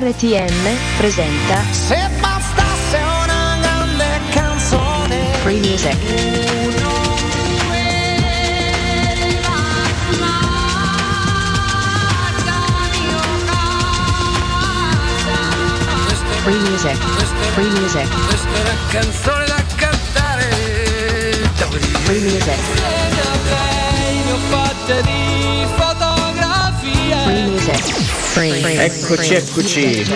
RTM presenta Se bastasse una grande canzone Free Music. Free Music. Free Music. Questa è una canzone da cantare Free Music. Free Music. Eccoci, eccoci.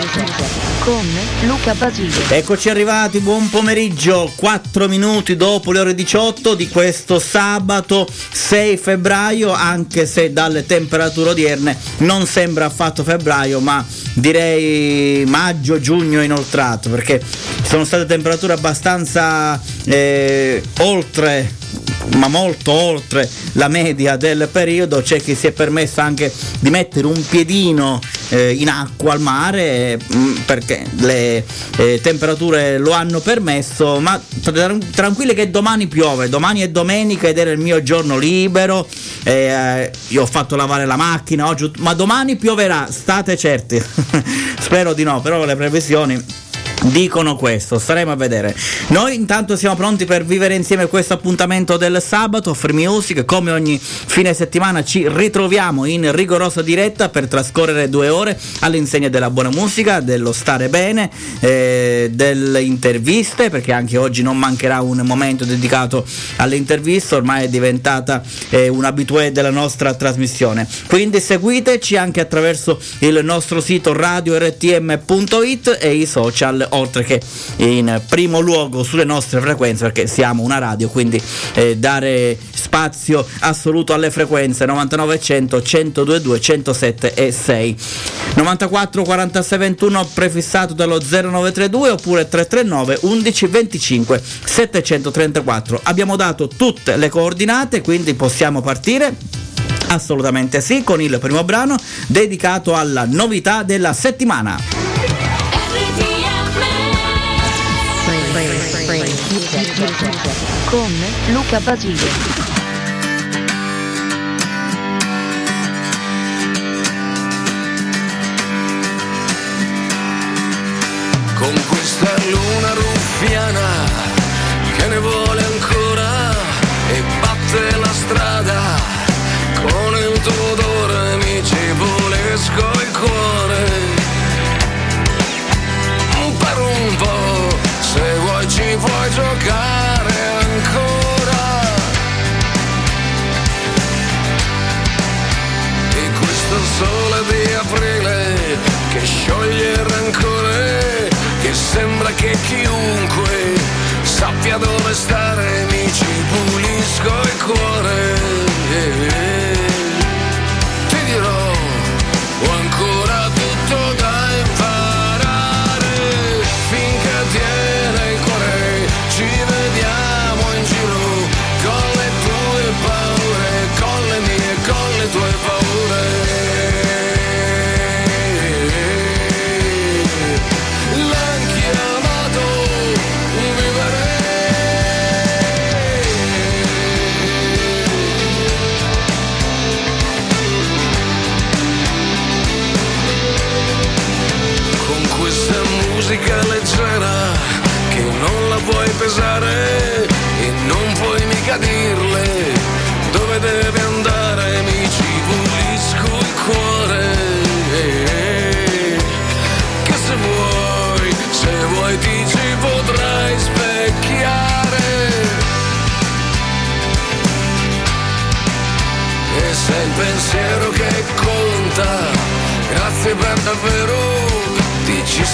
Con Luca Basile. Eccoci arrivati, buon pomeriggio, 4 minuti dopo le ore 18 di questo sabato 6 febbraio, anche se dalle temperature odierne non sembra affatto febbraio, ma direi maggio, giugno inoltrato, perché sono state temperature abbastanza eh, oltre ma molto oltre la media del periodo, c'è chi si è permesso anche di mettere un piedino eh, in acqua al mare mh, perché le eh, temperature lo hanno permesso, ma tra- tranquilli che domani piove, domani è domenica ed era il mio giorno libero, eh, io ho fatto lavare la macchina oggi, ma domani pioverà, state certi, spero di no, però le previsioni dicono questo, staremo a vedere. Noi intanto siamo pronti per vivere insieme questo appuntamento del sabato, Free Music, come ogni fine settimana ci ritroviamo in rigorosa diretta per trascorrere due ore all'insegna della buona musica, dello stare bene, eh, delle interviste, perché anche oggi non mancherà un momento dedicato alle interviste, ormai è diventata eh, un della nostra trasmissione. Quindi seguiteci anche attraverso il nostro sito radio-rtm.it e i social oltre che in primo luogo sulle nostre frequenze perché siamo una radio quindi eh, dare spazio assoluto alle frequenze 99 100 102 107 e 6 94 46 21 prefissato dallo 0932 oppure 339 11 25 734 abbiamo dato tutte le coordinate quindi possiamo partire? Assolutamente sì, con il primo brano dedicato alla novità della settimana. Con Luca Basile. Con questa luna ruffiana che ne vuole aprile che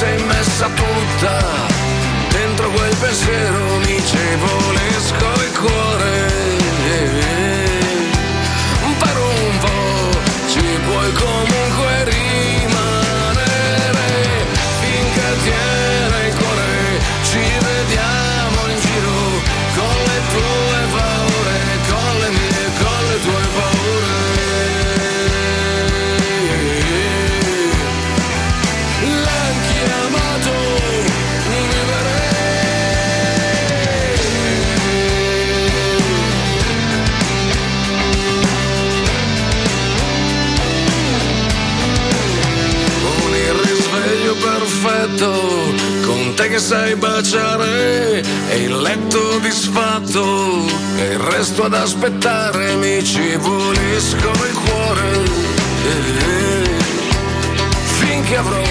sei messa tutta dentro quel pensiero mi ci volesco cuore che sai baciare, e il letto disfatto, e il resto ad aspettare, mi ci volisco il cuore. Eh, finché avrò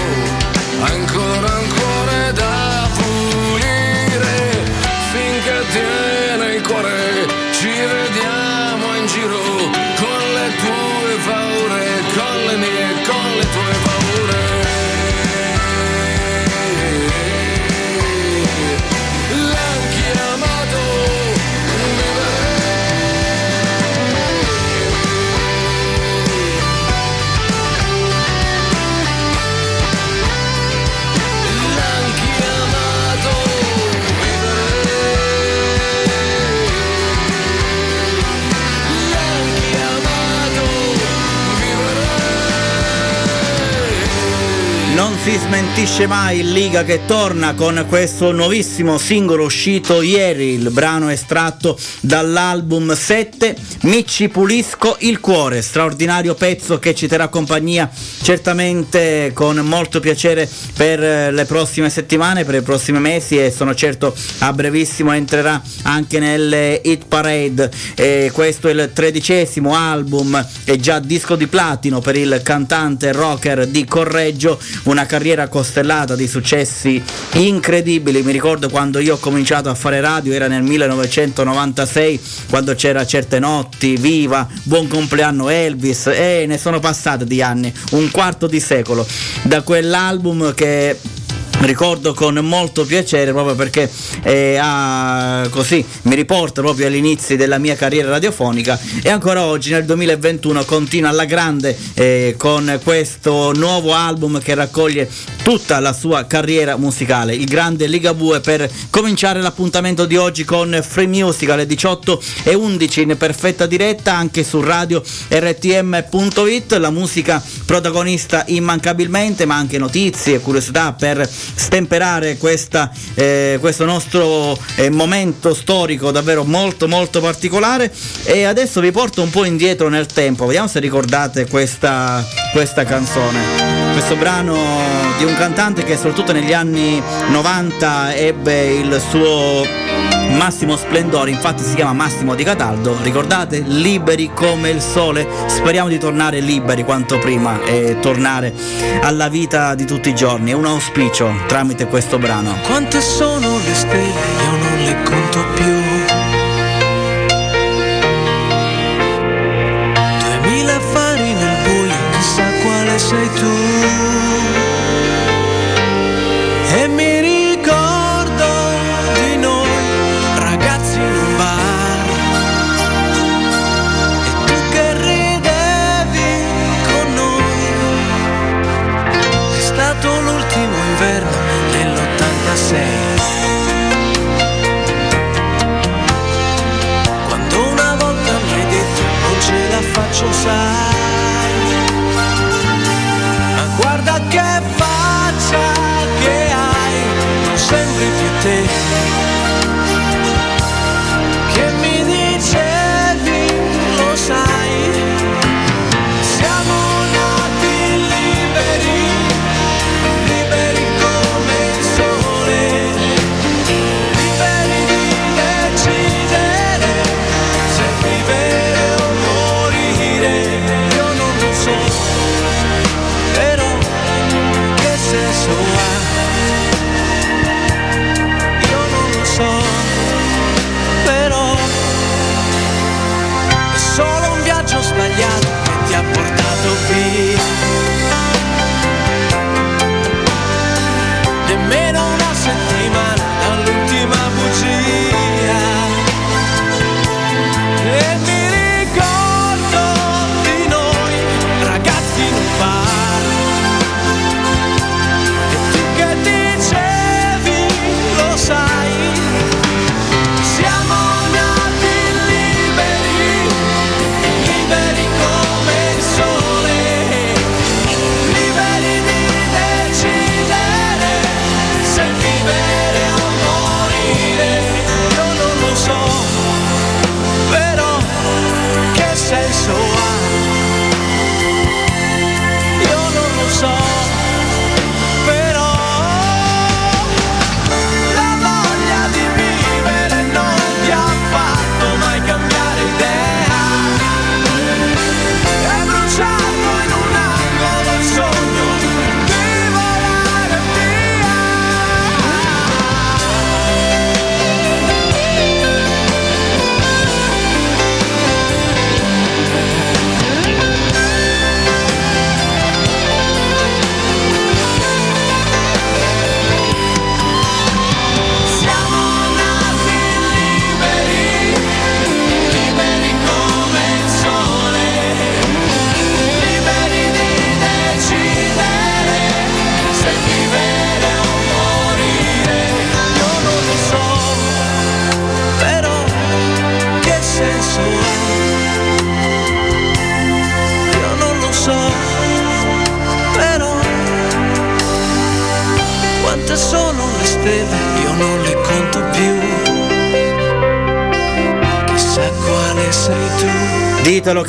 ancora un cuore da pulire, finché tiene il cuore, si smentisce mai Liga che torna con questo nuovissimo singolo uscito ieri, il brano estratto dall'album 7, Mi ci pulisco il cuore, straordinario pezzo che ci terrà compagnia certamente con molto piacere per eh, le prossime settimane, per i prossimi mesi e sono certo a brevissimo entrerà anche nelle hit parade. E questo è il tredicesimo album e già disco di platino per il cantante rocker di Correggio, una carriera costellata di successi incredibili. Mi ricordo quando io ho cominciato a fare radio, era nel 1996, quando c'era certe notti, viva, buon compleanno Elvis, e ne sono passati di anni, un quarto di secolo, da quell'album che ricordo con molto piacere proprio perché eh, ha- così mi riporta proprio agli inizi della mia carriera radiofonica e ancora oggi nel 2021 continua alla grande eh, con questo nuovo album che raccoglie tutta la sua carriera musicale. Il grande Ligabue per cominciare l'appuntamento di oggi con Free Music alle 18 e 11 in perfetta diretta anche su radio rtm.it la musica protagonista immancabilmente ma anche notizie e curiosità per stemperare questa, eh, questo nostro eh, momento storico davvero molto molto particolare. E adesso vi porto un po' indietro nel tempo. Vediamo se ricordate questa, questa canzone. Questo brano di un cantante che soprattutto negli anni 90 ebbe il suo massimo splendore, infatti si chiama Massimo di Cataldo, ricordate? Liberi come il sole, speriamo di tornare liberi quanto prima e tornare alla vita di tutti i giorni, è un auspicio tramite questo brano. Quante sono le stelle? Io non le conto più. Duemila fari nel buio, chissà quale sei tu.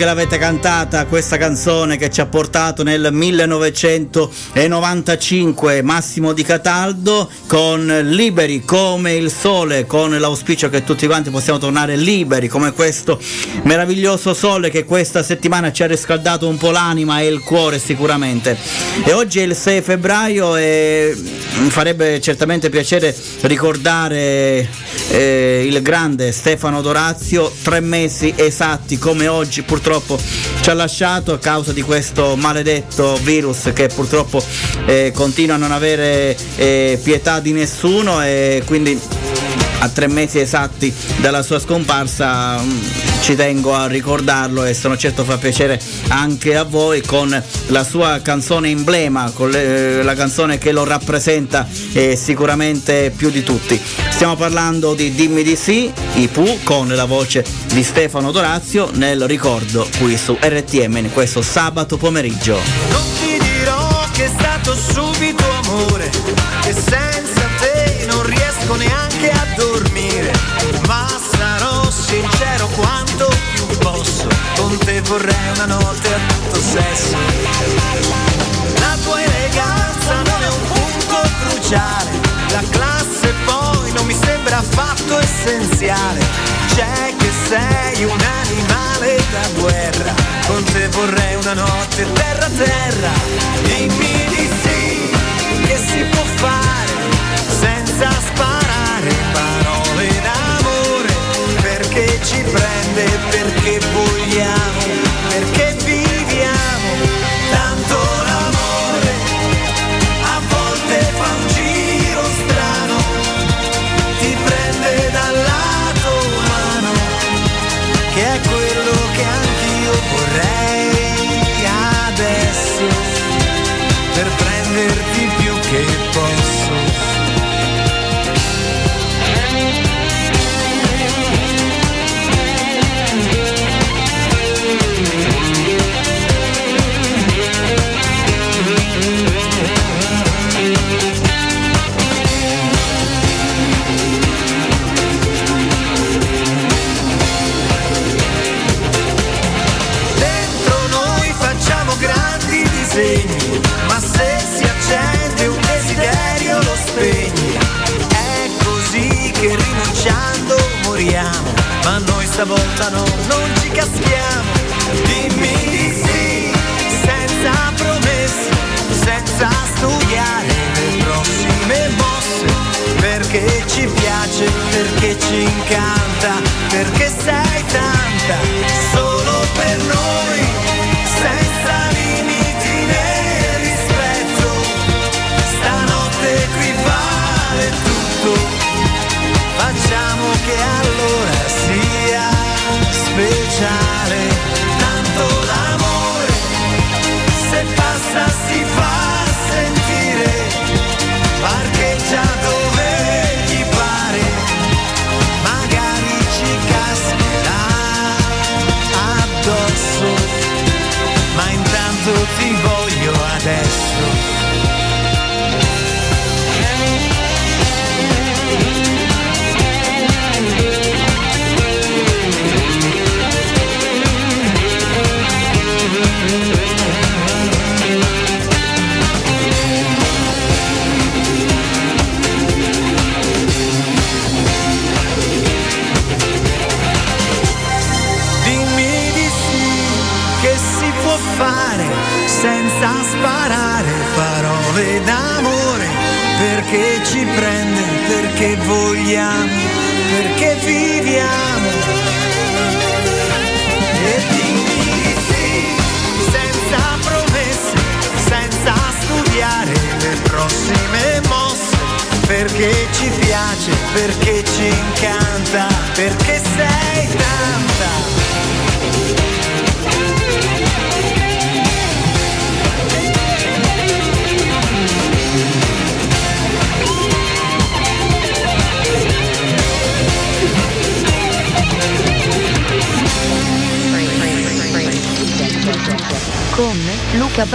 Che l'avete cantata questa canzone che ci ha portato nel 1995 Massimo Di Cataldo con Liberi come il sole, con l'auspicio che tutti quanti possiamo tornare liberi come questo meraviglioso sole che questa settimana ci ha riscaldato un po' l'anima e il cuore sicuramente. E oggi è il 6 febbraio e mi farebbe certamente piacere ricordare eh, il grande Stefano Dorazio, tre mesi esatti come oggi purtroppo ci ha lasciato a causa di questo maledetto virus che purtroppo eh, continua a non avere eh, pietà di nessuno e quindi a tre mesi esatti dalla sua scomparsa mh, ci tengo a ricordarlo e sono certo fa piacere anche a voi con la sua canzone emblema, con le- la canzone che lo rappresenta eh, sicuramente più di tutti. Stiamo parlando di Dimmi di sì, i Pooh con la voce di Stefano Dorazio nel ricordo qui su RTM in questo sabato pomeriggio. Non ti dirò che è stato subito amore, che non riesco neanche a dormire, ma sarò sincero quanto più posso, con te vorrei una notte a tutto sesso. La tua eleganza non è un punto cruciale, la classe poi non mi sembra affatto essenziale, c'è che sei un animale da guerra, con te vorrei una notte terra terra, dimmi di sì, che si può fare senza sparare parole d'amore, perché ci prende, perché vogliamo, stavolta no, non ci caschiamo. Dimmi di sì, senza promesse, senza studiare le prossime mosse, perché ci piace, perché ci incanta, perché sei tanta, solo per noi, senza limiti né rispetto, stanotte qui vale tutto, facciamo che intanto ti voglio adesso.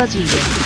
Luca Basile.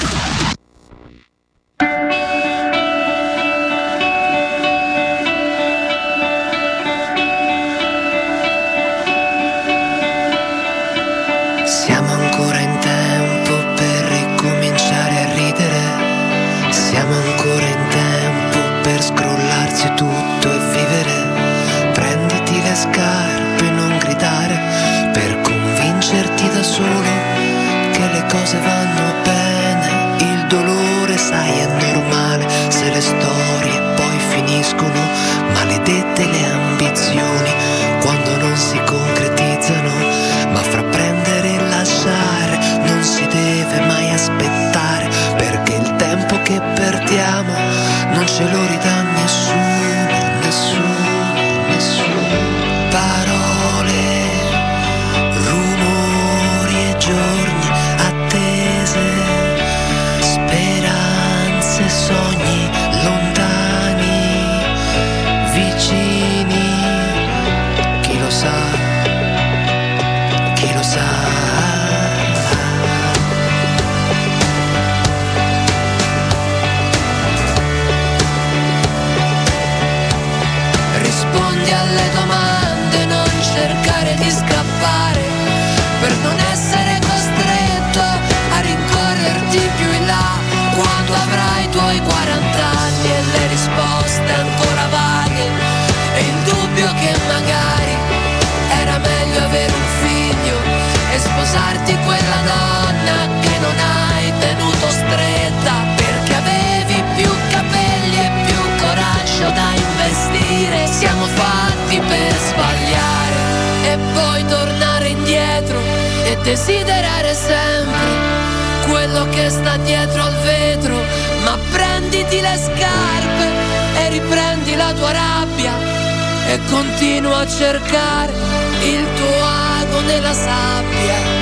Desiderare sempre quello che sta dietro al vetro. Ma prenditi le scarpe e riprendi la tua rabbia e continua a cercare il tuo ago nella sabbia.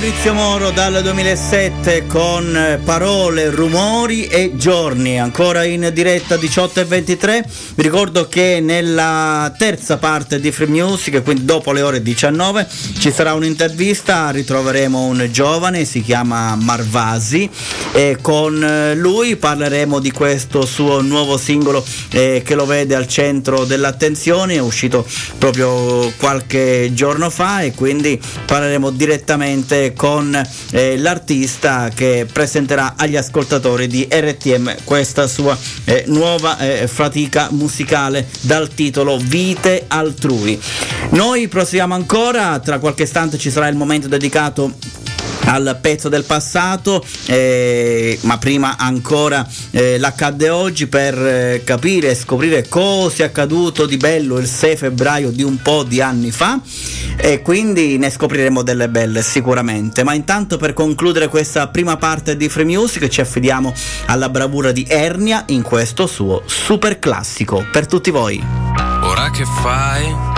Fabrizio Moro dal 2007 con eh, parole, rumori e giorni, ancora in diretta 18 e 23. Vi ricordo che nella terza parte di Free Music, quindi dopo le ore 19, ci sarà un'intervista, ritroveremo un giovane, si chiama Marvasi e con eh, lui parleremo di questo suo nuovo singolo eh, che lo vede al centro dell'attenzione, è uscito proprio qualche giorno fa e quindi parleremo direttamente con eh, l'artista che presenterà agli ascoltatori di RTM questa sua eh, nuova eh, fatica musicale dal titolo Vite altrui. Noi proseguiamo ancora, tra qualche istante ci sarà il momento dedicato al pezzo del passato, eh, ma prima ancora eh, l'accadde oggi per eh, capire e scoprire cosa è accaduto di bello il 6 febbraio di un po' di anni fa e quindi ne scopriremo delle belle sicuramente. Ma intanto per concludere questa prima parte di Free Music ci affidiamo alla bravura di Ernia in questo suo super classico per tutti voi. Ora che fai?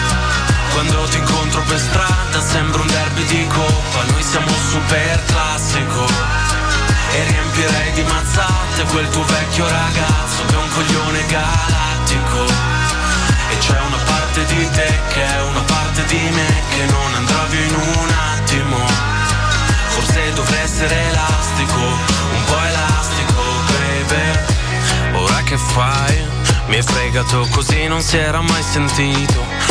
Quando ti incontro per strada sembra un derby di coppa. Noi siamo super classico. E riempirei di mazzate quel tuo vecchio ragazzo Che è un coglione galattico. E c'è una parte di te che è una parte di me Che non andrà via in un attimo. Forse dovrei essere elastico Un po' elastico, baby. Ora che fai? Mi hai fregato così non si era mai sentito.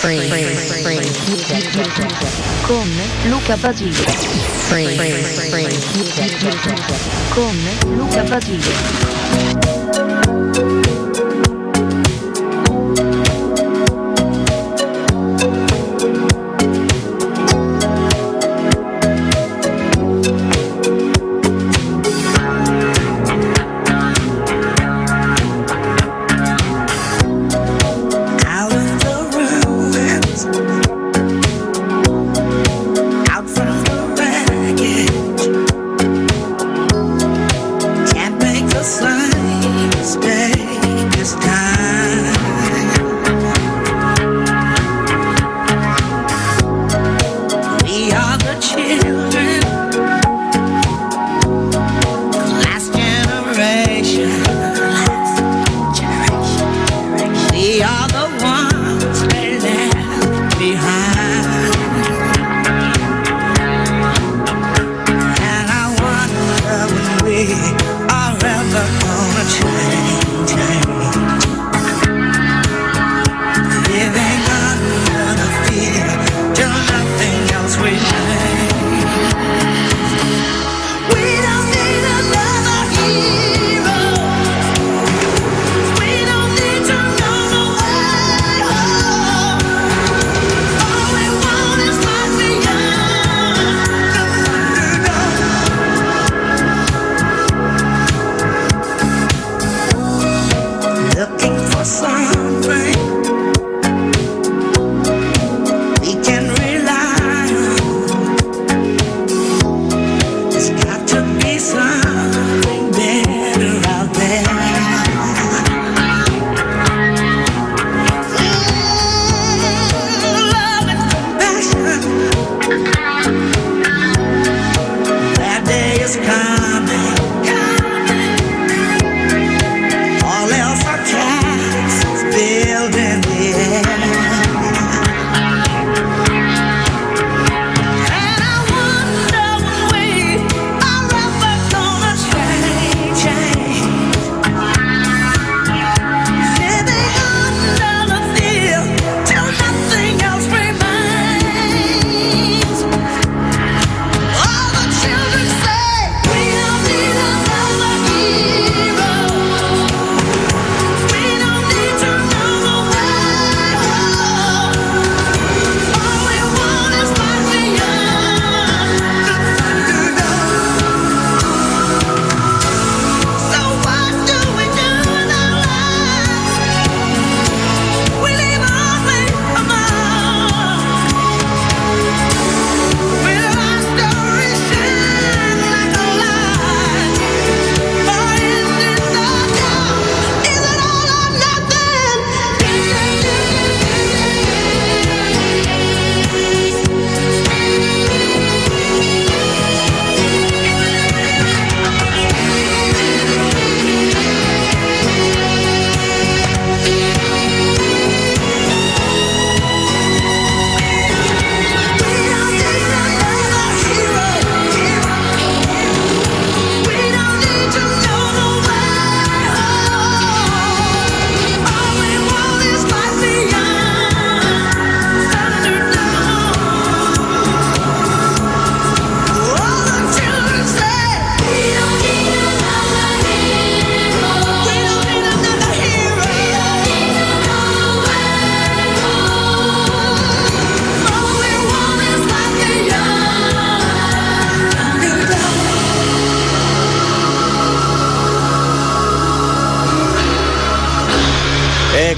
Free, free, free, con Luca Basile. Con Luca Basile.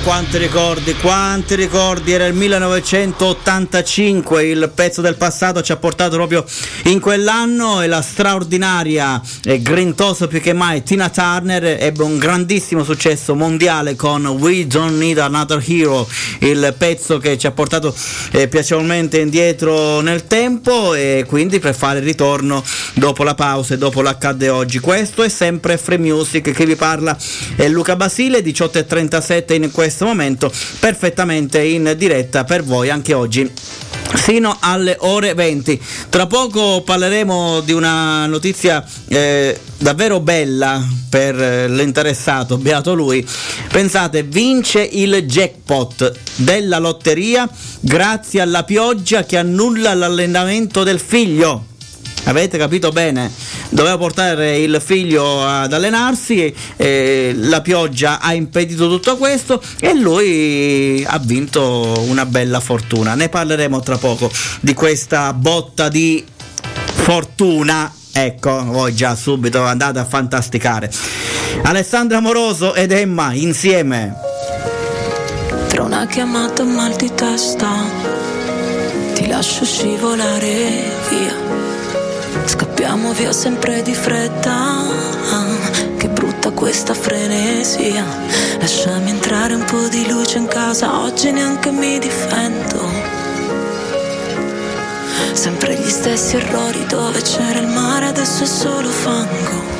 Quanti ricordi, quanti ricordi, era il 1985, il pezzo del passato ci ha portato proprio in quell'anno e la straordinaria e grintosa più che mai Tina Turner ebbe un grandissimo successo mondiale con We Don't Need Another Hero, il pezzo che ci ha portato eh, piacevolmente indietro nel tempo e quindi per fare il ritorno dopo la pausa e dopo l'accadde oggi. Questo è sempre Free Music che vi parla è Luca Basile 18.37 in questo momento perfettamente in diretta per voi anche oggi fino alle ore 20 tra poco parleremo di una notizia eh, davvero bella per eh, l'interessato beato lui. Pensate vince il jackpot della lotteria grazie alla pioggia che annulla l'allenamento del figlio Avete capito bene? Doveva portare il figlio ad allenarsi, eh, la pioggia ha impedito tutto questo e lui ha vinto una bella fortuna. Ne parleremo tra poco di questa botta di fortuna. Ecco, voi già subito andate a fantasticare. Alessandra Moroso ed Emma insieme. Tra una chiamata mal di testa Ti lascio scivolare via Scappiamo via sempre di fretta. Che brutta questa frenesia. Lasciami entrare un po' di luce in casa. Oggi neanche mi difendo. Sempre gli stessi errori dove c'era il mare Adesso è solo fango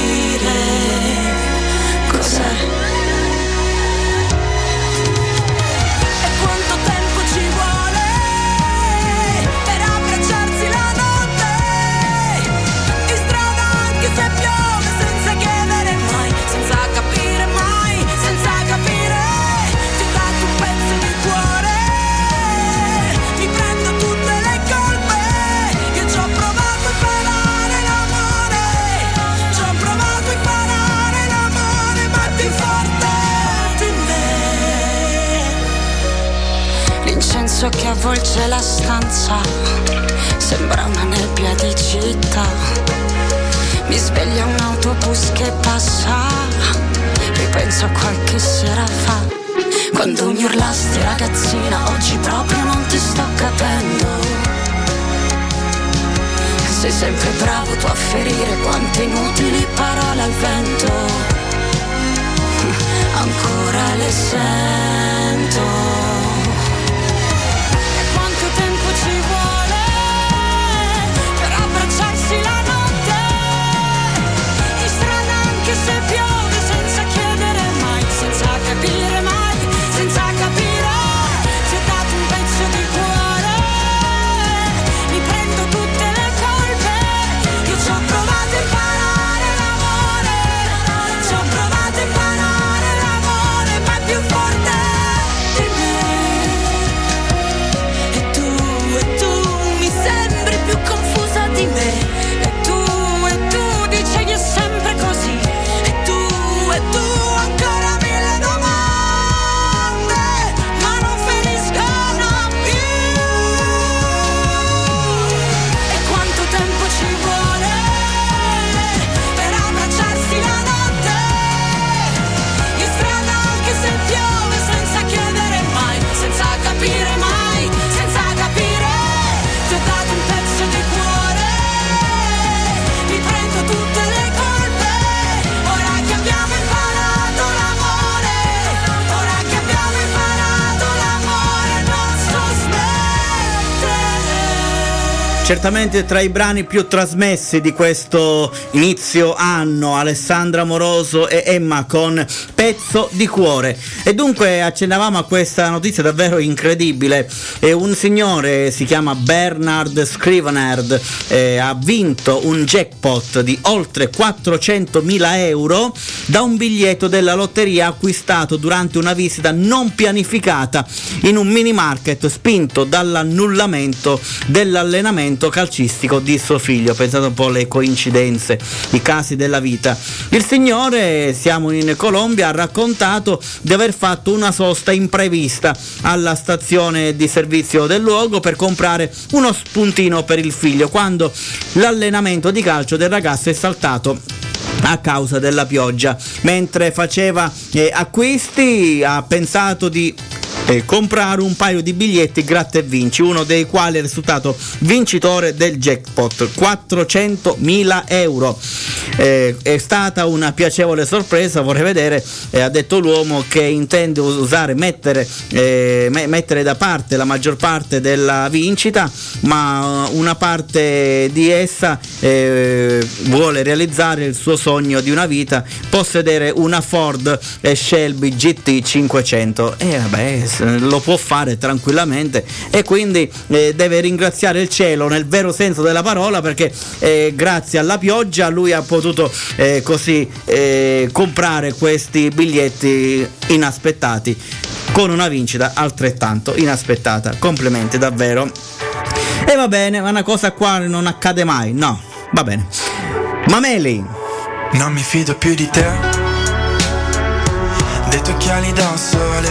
avvolge la stanza sembra una nebbia di città. Mi sveglia un autobus che passa, ripenso a qualche sera fa. Quando mi urlasti ragazzina, oggi proprio non ti sto capendo. Sei sempre bravo tu a ferire quante inutili parole al vento. Ancora le sento. Certamente tra i brani più trasmessi di questo inizio anno, Alessandra Moroso e Emma con Pezzo di cuore. E dunque accennavamo a questa notizia davvero incredibile. E un signore, si chiama Bernard Scrivenard, eh, ha vinto un jackpot di oltre 400.000 euro da un biglietto della lotteria acquistato durante una visita non pianificata in un mini market spinto dall'annullamento dell'allenamento calcistico di suo figlio. Pensate un po' alle coincidenze, i casi della vita. Il signore, siamo in Colombia, ha raccontato di aver fatto una sosta imprevista alla stazione di servizio del luogo per comprare uno spuntino per il figlio quando l'allenamento di calcio del ragazzo è saltato a causa della pioggia. Mentre faceva eh, acquisti ha pensato di eh, comprare un paio di biglietti gratta e vinci, uno dei quali è risultato vincitore del jackpot, 400.000 euro. Eh, è stata una piacevole sorpresa, vorrei vedere, eh, ha detto l'uomo che intende usare, mettere, eh, me- mettere da parte la maggior parte della vincita, ma uh, una parte di essa eh, vuole realizzare il suo sogno di una vita, possedere una Ford eh, Shelby GT 500. E vabbè, lo può fare tranquillamente e quindi eh, deve ringraziare il cielo nel vero senso della parola perché eh, grazie alla pioggia lui ha potuto eh, così eh, comprare questi biglietti inaspettati con una vincita altrettanto inaspettata. Complimenti davvero. E va bene, ma una cosa qua non accade mai, no, va bene. Mameli, Non mi fido più di te Dei tuoi occhiali da sole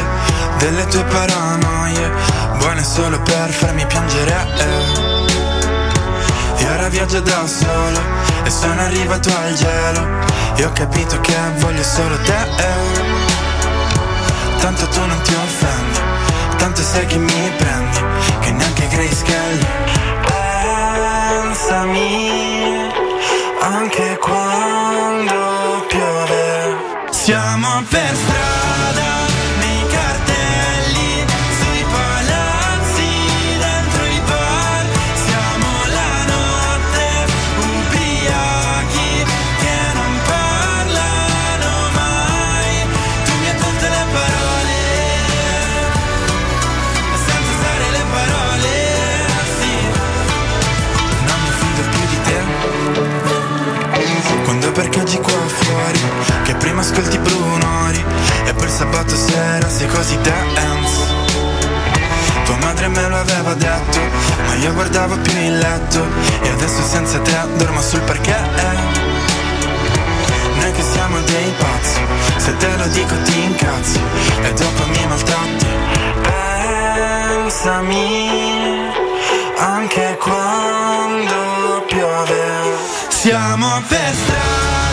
Delle tue paranoie Buone solo per farmi piangere E ora viaggio da solo E sono arrivato al gelo. E ho capito che voglio solo te. Tanto tu non ti offendi Tanto sai che mi prendi Che neanche Kelly. Pensami anche quando piove. Siamo per strada, Prima ascolti Brunori. E il sabato sera sei così dance. Tua madre me lo aveva detto Ma io guardavo più il letto. E adesso senza te dormo sul parquet. Noi che siamo dei pazzi Se te lo dico ti incazzi. E dopo mi maltratti. Pensami anche quando piove. Siamo per strada,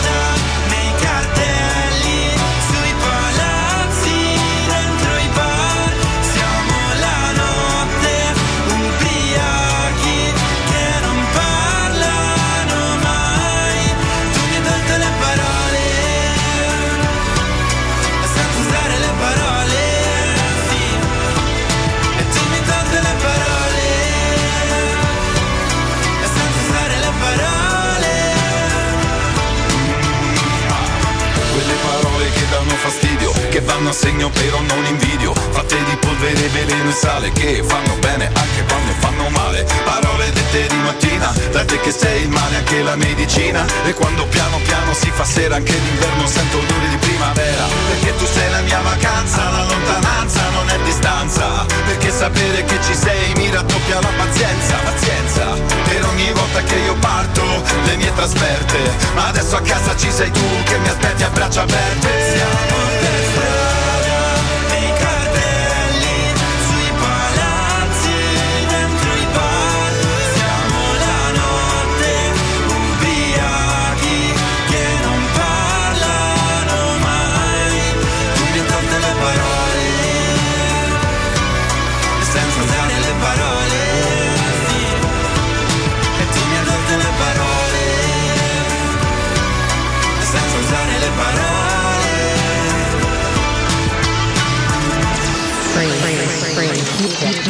vanno a segno però non invidio. Fatte di polvere, veleno e sale, che fanno bene anche quando fanno male. Parole dette di mattina, da te che sei il male anche la medicina. E quando piano piano si fa sera anche d'inverno sento odori di primavera. Perché tu sei la mia vacanza, la lontananza non è distanza. Perché sapere che ci sei mi raddoppia la pazienza, pazienza. Per ogni volta che io parto, le mie trasferte. Ma adesso a casa ci sei tu che mi aspetti a braccia aperte. Siamo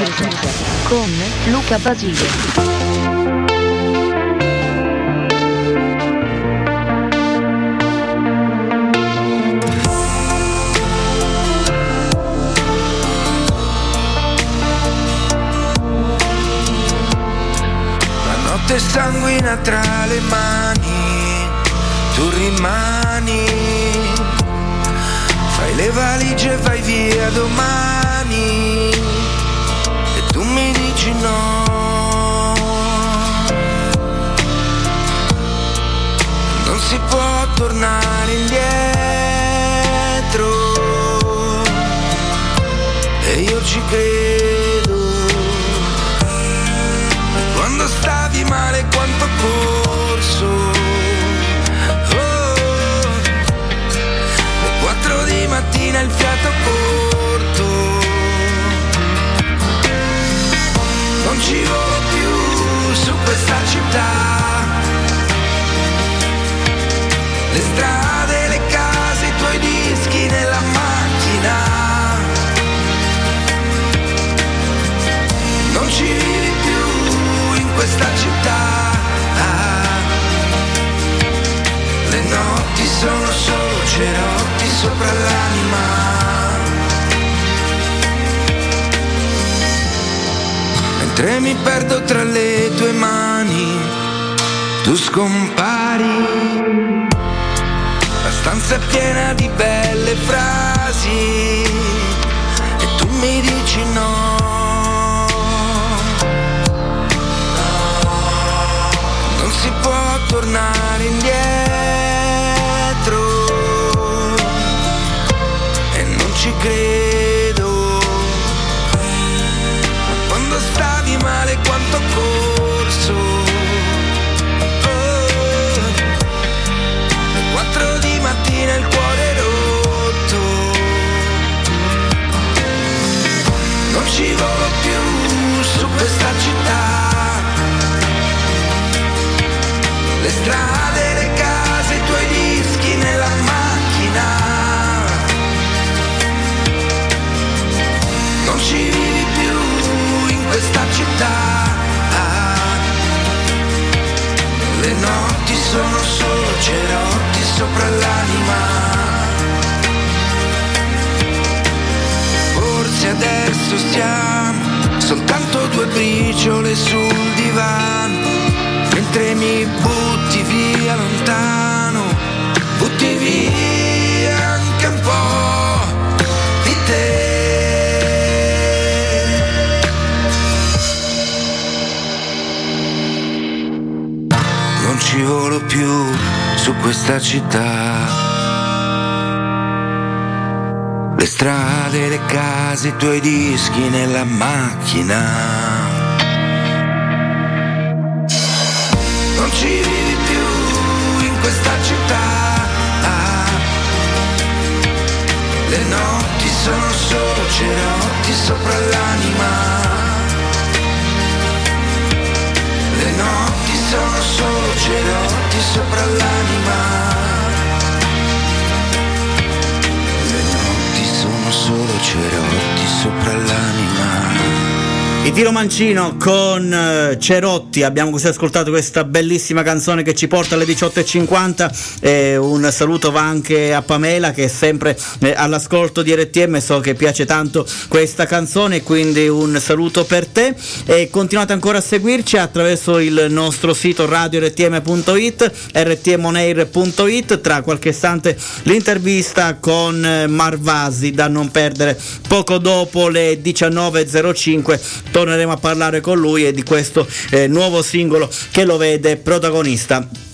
Center con Luca Basile. notte sanguina tra le mani, tu rimani, fai le valigie e vai via domani no. Non si può tornare indietro e io ci credo. E quando stavi male quanto corso. Oh, le quattro di mattina il fiato corto. Non ci volo più su questa città. Le strade, le case, i tuoi dischi nella macchina. Non ci vivi più in questa città. Le notti sono solo cerotti sopra l'anima. Mentre mi perdo tra le tue mani, tu scompari. La stanza è piena di belle frasi e tu mi dici no. Non si può tornare indietro case, i tuoi dischi nella macchina. Non ci vivi più in questa città. Le notti sono solo cerotti sopra l'anima. Le notti sono solo cerotti sopra l'anima. Solo cerotti sopra l'anima. I Tiro Mancino con eh, Cerotti, abbiamo così ascoltato questa bellissima canzone che ci porta alle 18.50 e un saluto va anche a Pamela che è sempre eh, all'ascolto di RTM, so che piace tanto questa canzone quindi un saluto per te. E continuate ancora a seguirci attraverso il nostro sito radio rtm.it rtmonair.it tra qualche istante l'intervista con eh, Marvasi da non perdere. Poco dopo le 19.05 torneremo a parlare con lui e di questo eh, nuovo singolo che lo vede protagonista.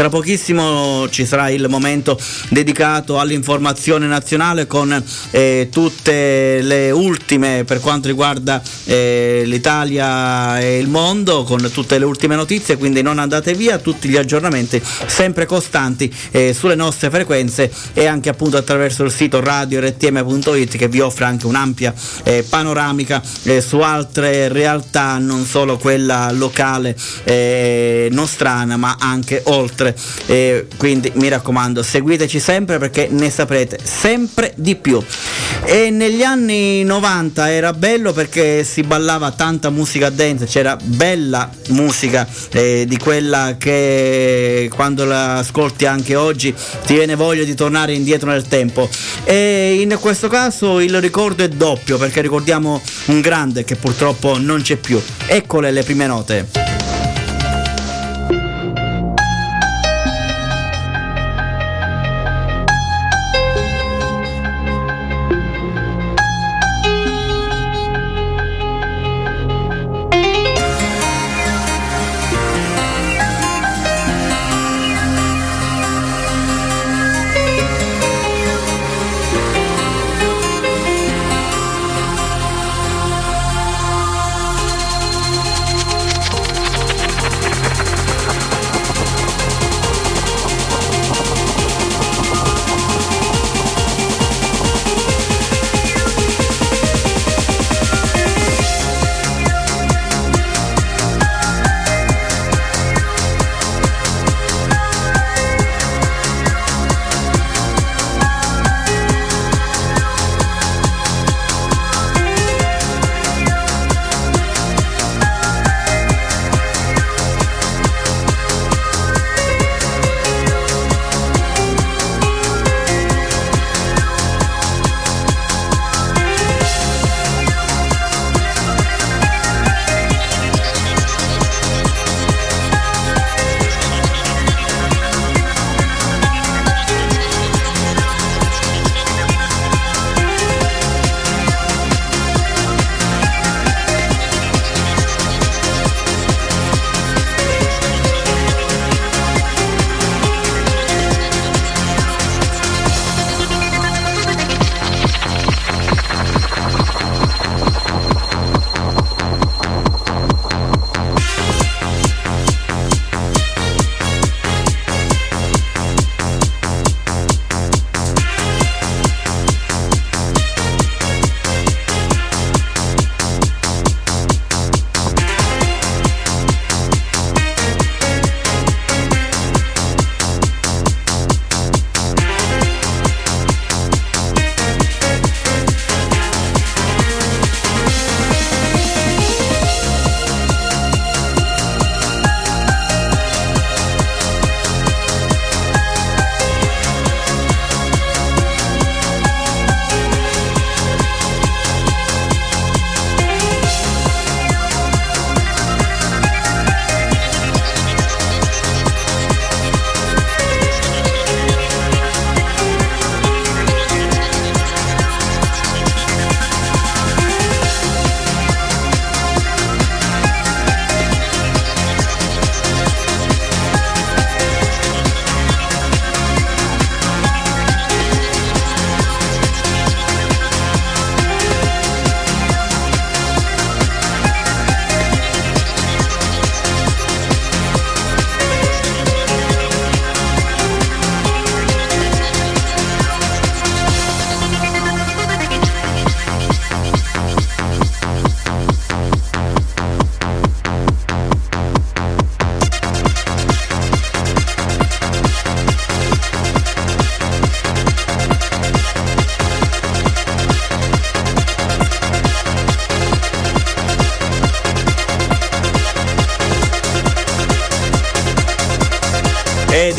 Tra pochissimo ci sarà il momento dedicato all'informazione nazionale con eh, tutte le ultime per quanto riguarda eh, l'Italia e il mondo, con tutte le ultime notizie, quindi non andate via, tutti gli aggiornamenti sempre costanti eh, sulle nostre frequenze e anche appunto attraverso il sito radio-rtm.it che vi offre anche un'ampia eh, panoramica eh, su altre realtà, non solo quella locale eh, nostrana, ma anche oltre. Eh, quindi mi raccomando, seguiteci sempre perché ne saprete sempre di più. E negli anni 90 era bello perché si ballava tanta musica dance, c'era bella musica eh, di quella che quando la ascolti anche oggi ti viene voglia di tornare indietro nel tempo. E in questo caso il ricordo è doppio perché ricordiamo un grande che purtroppo non c'è più. Eccole le prime note.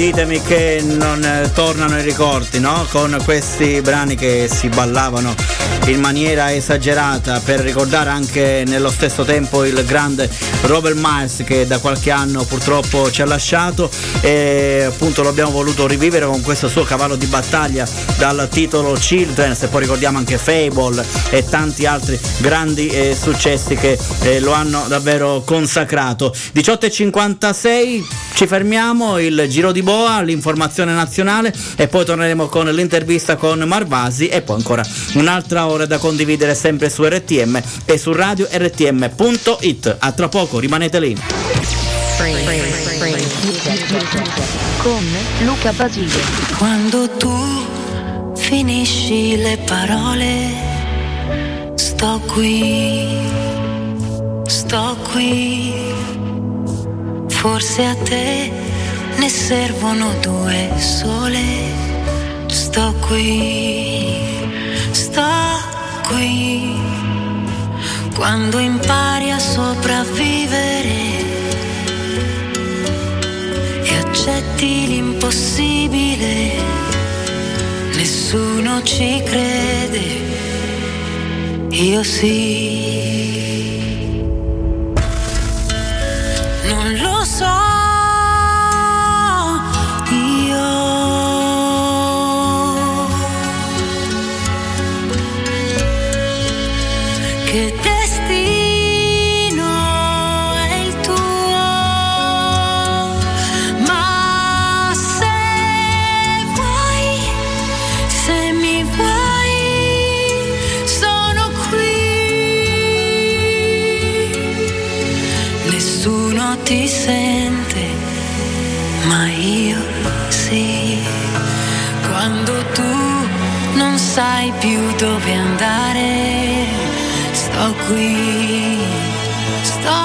Ditemi che non eh, tornano i ricordi, no? Con questi brani che si ballavano in maniera esagerata per ricordare anche nello stesso tempo il grande Robert Miles che da qualche anno purtroppo ci ha lasciato e appunto lo abbiamo voluto rivivere con questo suo cavallo di battaglia dal titolo Children, se poi ricordiamo anche Fable e tanti altri grandi eh, successi che eh, lo hanno davvero consacrato. 18.56 ci fermiamo, il giro di boa, l'informazione nazionale e poi torneremo con l'intervista con Marvasi e poi ancora un'altra ora da condividere sempre su RTM e su radio rtm.it. A tra poco, rimanete lì. Con Luca Basile. Quando tu finisci le parole, sto qui, sto qui. Forse a te ne servono due sole. Sto qui, sto qui. Quando impari a sopravvivere e accetti l'impossibile, nessuno ci crede, io sì. Sai più dove andare, sto qui, sto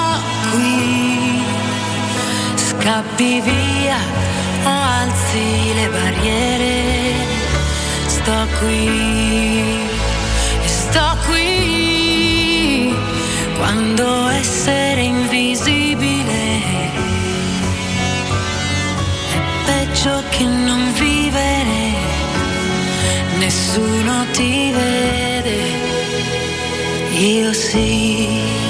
qui. Scappi via o alzi le barriere, sto qui, sto qui. Quando essere invisibile è peggio che non vivere, nessuno ti vede, io sì.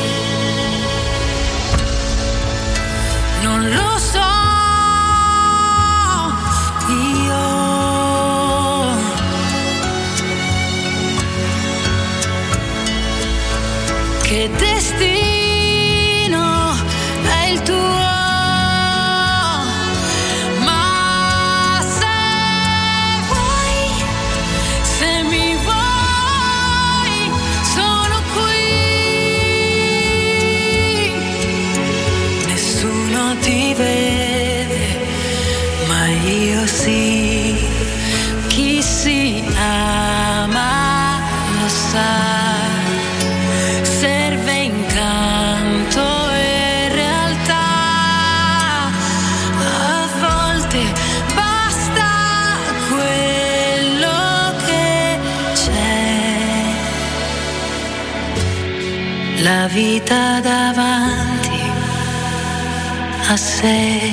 Vita davanti a sé.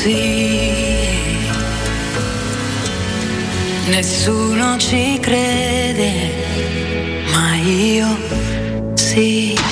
Io sì. Nessuno ci crede, ma io sì.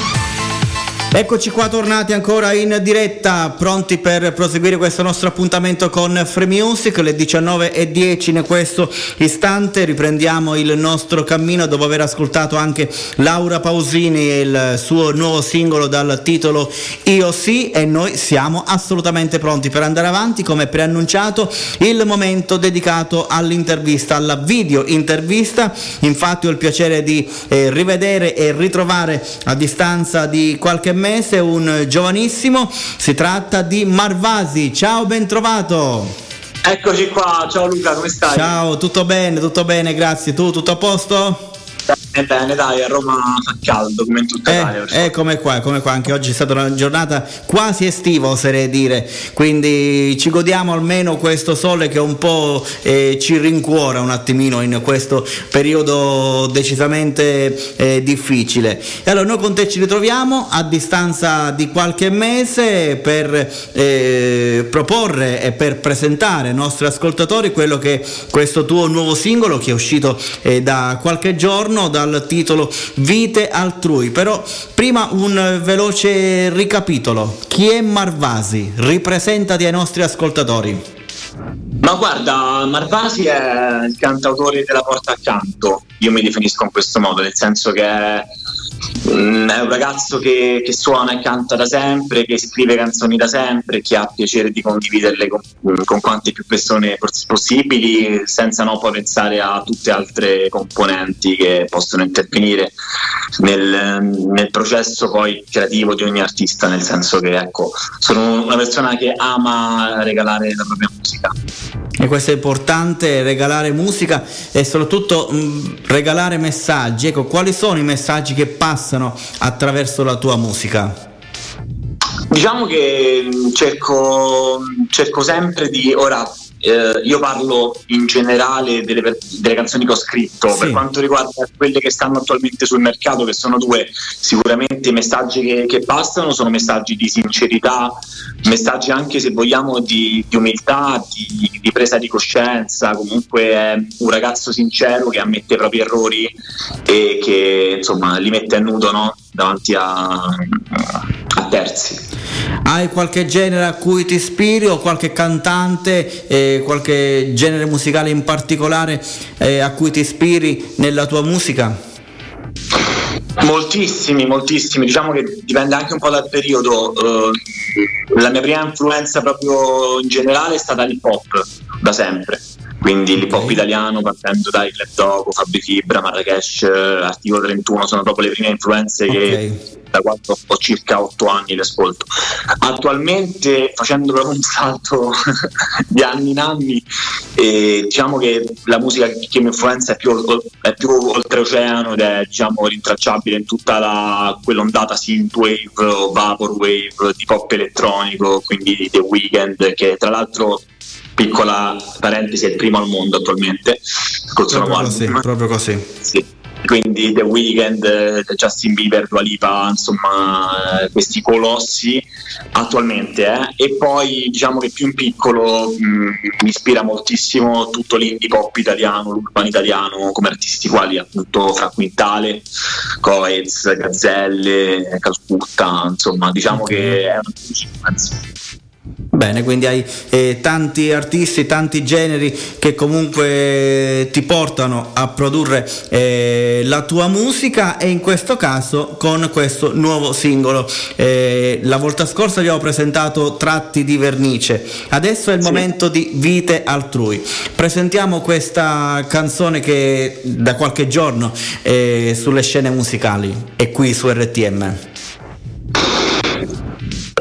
Eccoci qua tornati ancora in diretta, pronti per proseguire questo nostro appuntamento con Free Music, le 19.10 in questo istante riprendiamo il nostro cammino dopo aver ascoltato anche Laura Pausini e il suo nuovo singolo dal titolo Io sì e noi siamo assolutamente pronti per andare avanti. Come preannunciato il momento dedicato all'intervista, alla video intervista, infatti ho il piacere di eh, rivedere e ritrovare a distanza di qualche mese un giovanissimo, si tratta di Marvasi, ciao ben trovato! Eccoci qua, ciao Luca, come stai? Ciao, tutto bene, tutto bene, grazie, tu tutto a posto? Bene, bene, dai, a Roma fa caldo come in tutta Italia. Eh, eh, come qua, come qua, anche oggi è stata una giornata quasi estiva, oserei dire, quindi ci godiamo almeno questo sole che un po' eh, ci rincuora un attimino in questo periodo decisamente eh, difficile. E allora noi con te ci ritroviamo a distanza di qualche mese per eh, proporre e per presentare ai nostri ascoltatori quello che è questo tuo nuovo singolo che è uscito eh, da qualche giorno dal titolo Vite altrui. Però prima un veloce ricapitolo. Chi è Marvasi? Ripresentati ai nostri ascoltatori. Ma guarda, Marvasi è il cantautore della porta accanto, io mi definisco in questo modo, nel senso che mm, è un ragazzo che, che suona e canta da sempre, che scrive canzoni da sempre, che ha piacere di condividerle con, con quante più persone pos- possibili, senza no poi pensare a tutte altre componenti che possono intervenire nel, nel processo poi creativo di ogni artista, nel senso che ecco, sono una persona che ama regalare la propria musica. E questo è importante, regalare musica e soprattutto mh, regalare messaggi. Ecco, quali sono i messaggi che passano attraverso la tua musica? Diciamo che mh, cerco, cerco sempre di ora. Eh, io parlo in generale delle, delle canzoni che ho scritto. Per quanto riguarda quelle che stanno attualmente sul mercato che sono due sicuramente i messaggi che, che passano sono messaggi di sincerità messaggi anche se vogliamo di, di umiltà di, di presa di coscienza. Comunque è un ragazzo sincero che ammette i propri errori e che insomma li mette a nudo no? davanti a, a terzi Hai qualche genere a cui ti ispiri o qualche cantante, eh, qualche genere musicale in particolare eh, a cui ti ispiri nella tua musica? Moltissimi, moltissimi, diciamo che dipende anche un po' dal periodo. eh, la mia prima influenza proprio in generale è stata l'hip hop, da sempre. Quindi l'hip hop italiano partendo dai Club Dogo, Fabri Fibra, Marrakesh, eh, Articolo 31 sono proprio le prime influenze che da quando ho circa 8 anni le ascolto. Attualmente facendo proprio un salto di anni in anni, eh, diciamo che la musica che mi influenza è più, è più oltreoceano ed è diciamo rintracciabile in tutta la, quell'ondata synthwave o vaporwave di pop elettronico, quindi The Weeknd, che tra l'altro piccola parentesi è il primo al mondo attualmente Proprio così, proprio così. Sì. Quindi The Weeknd, eh, Justin Bieber, Dua Lipa, insomma eh, questi colossi attualmente eh. e poi diciamo che più in piccolo mh, mi ispira moltissimo tutto l'indie pop italiano, l'urban italiano come artisti quali appunto Fra Quintale, Coez, Gazzelle, Calcutta, insomma diciamo che è una. Bene, quindi hai eh, tanti artisti, tanti generi che comunque ti portano a produrre eh, la tua musica e in questo caso con questo nuovo singolo. Eh, la volta scorsa vi ho presentato Tratti di vernice, adesso è il momento di Vite altrui. Presentiamo questa canzone che da qualche giorno è sulle scene musicali e qui su RTM.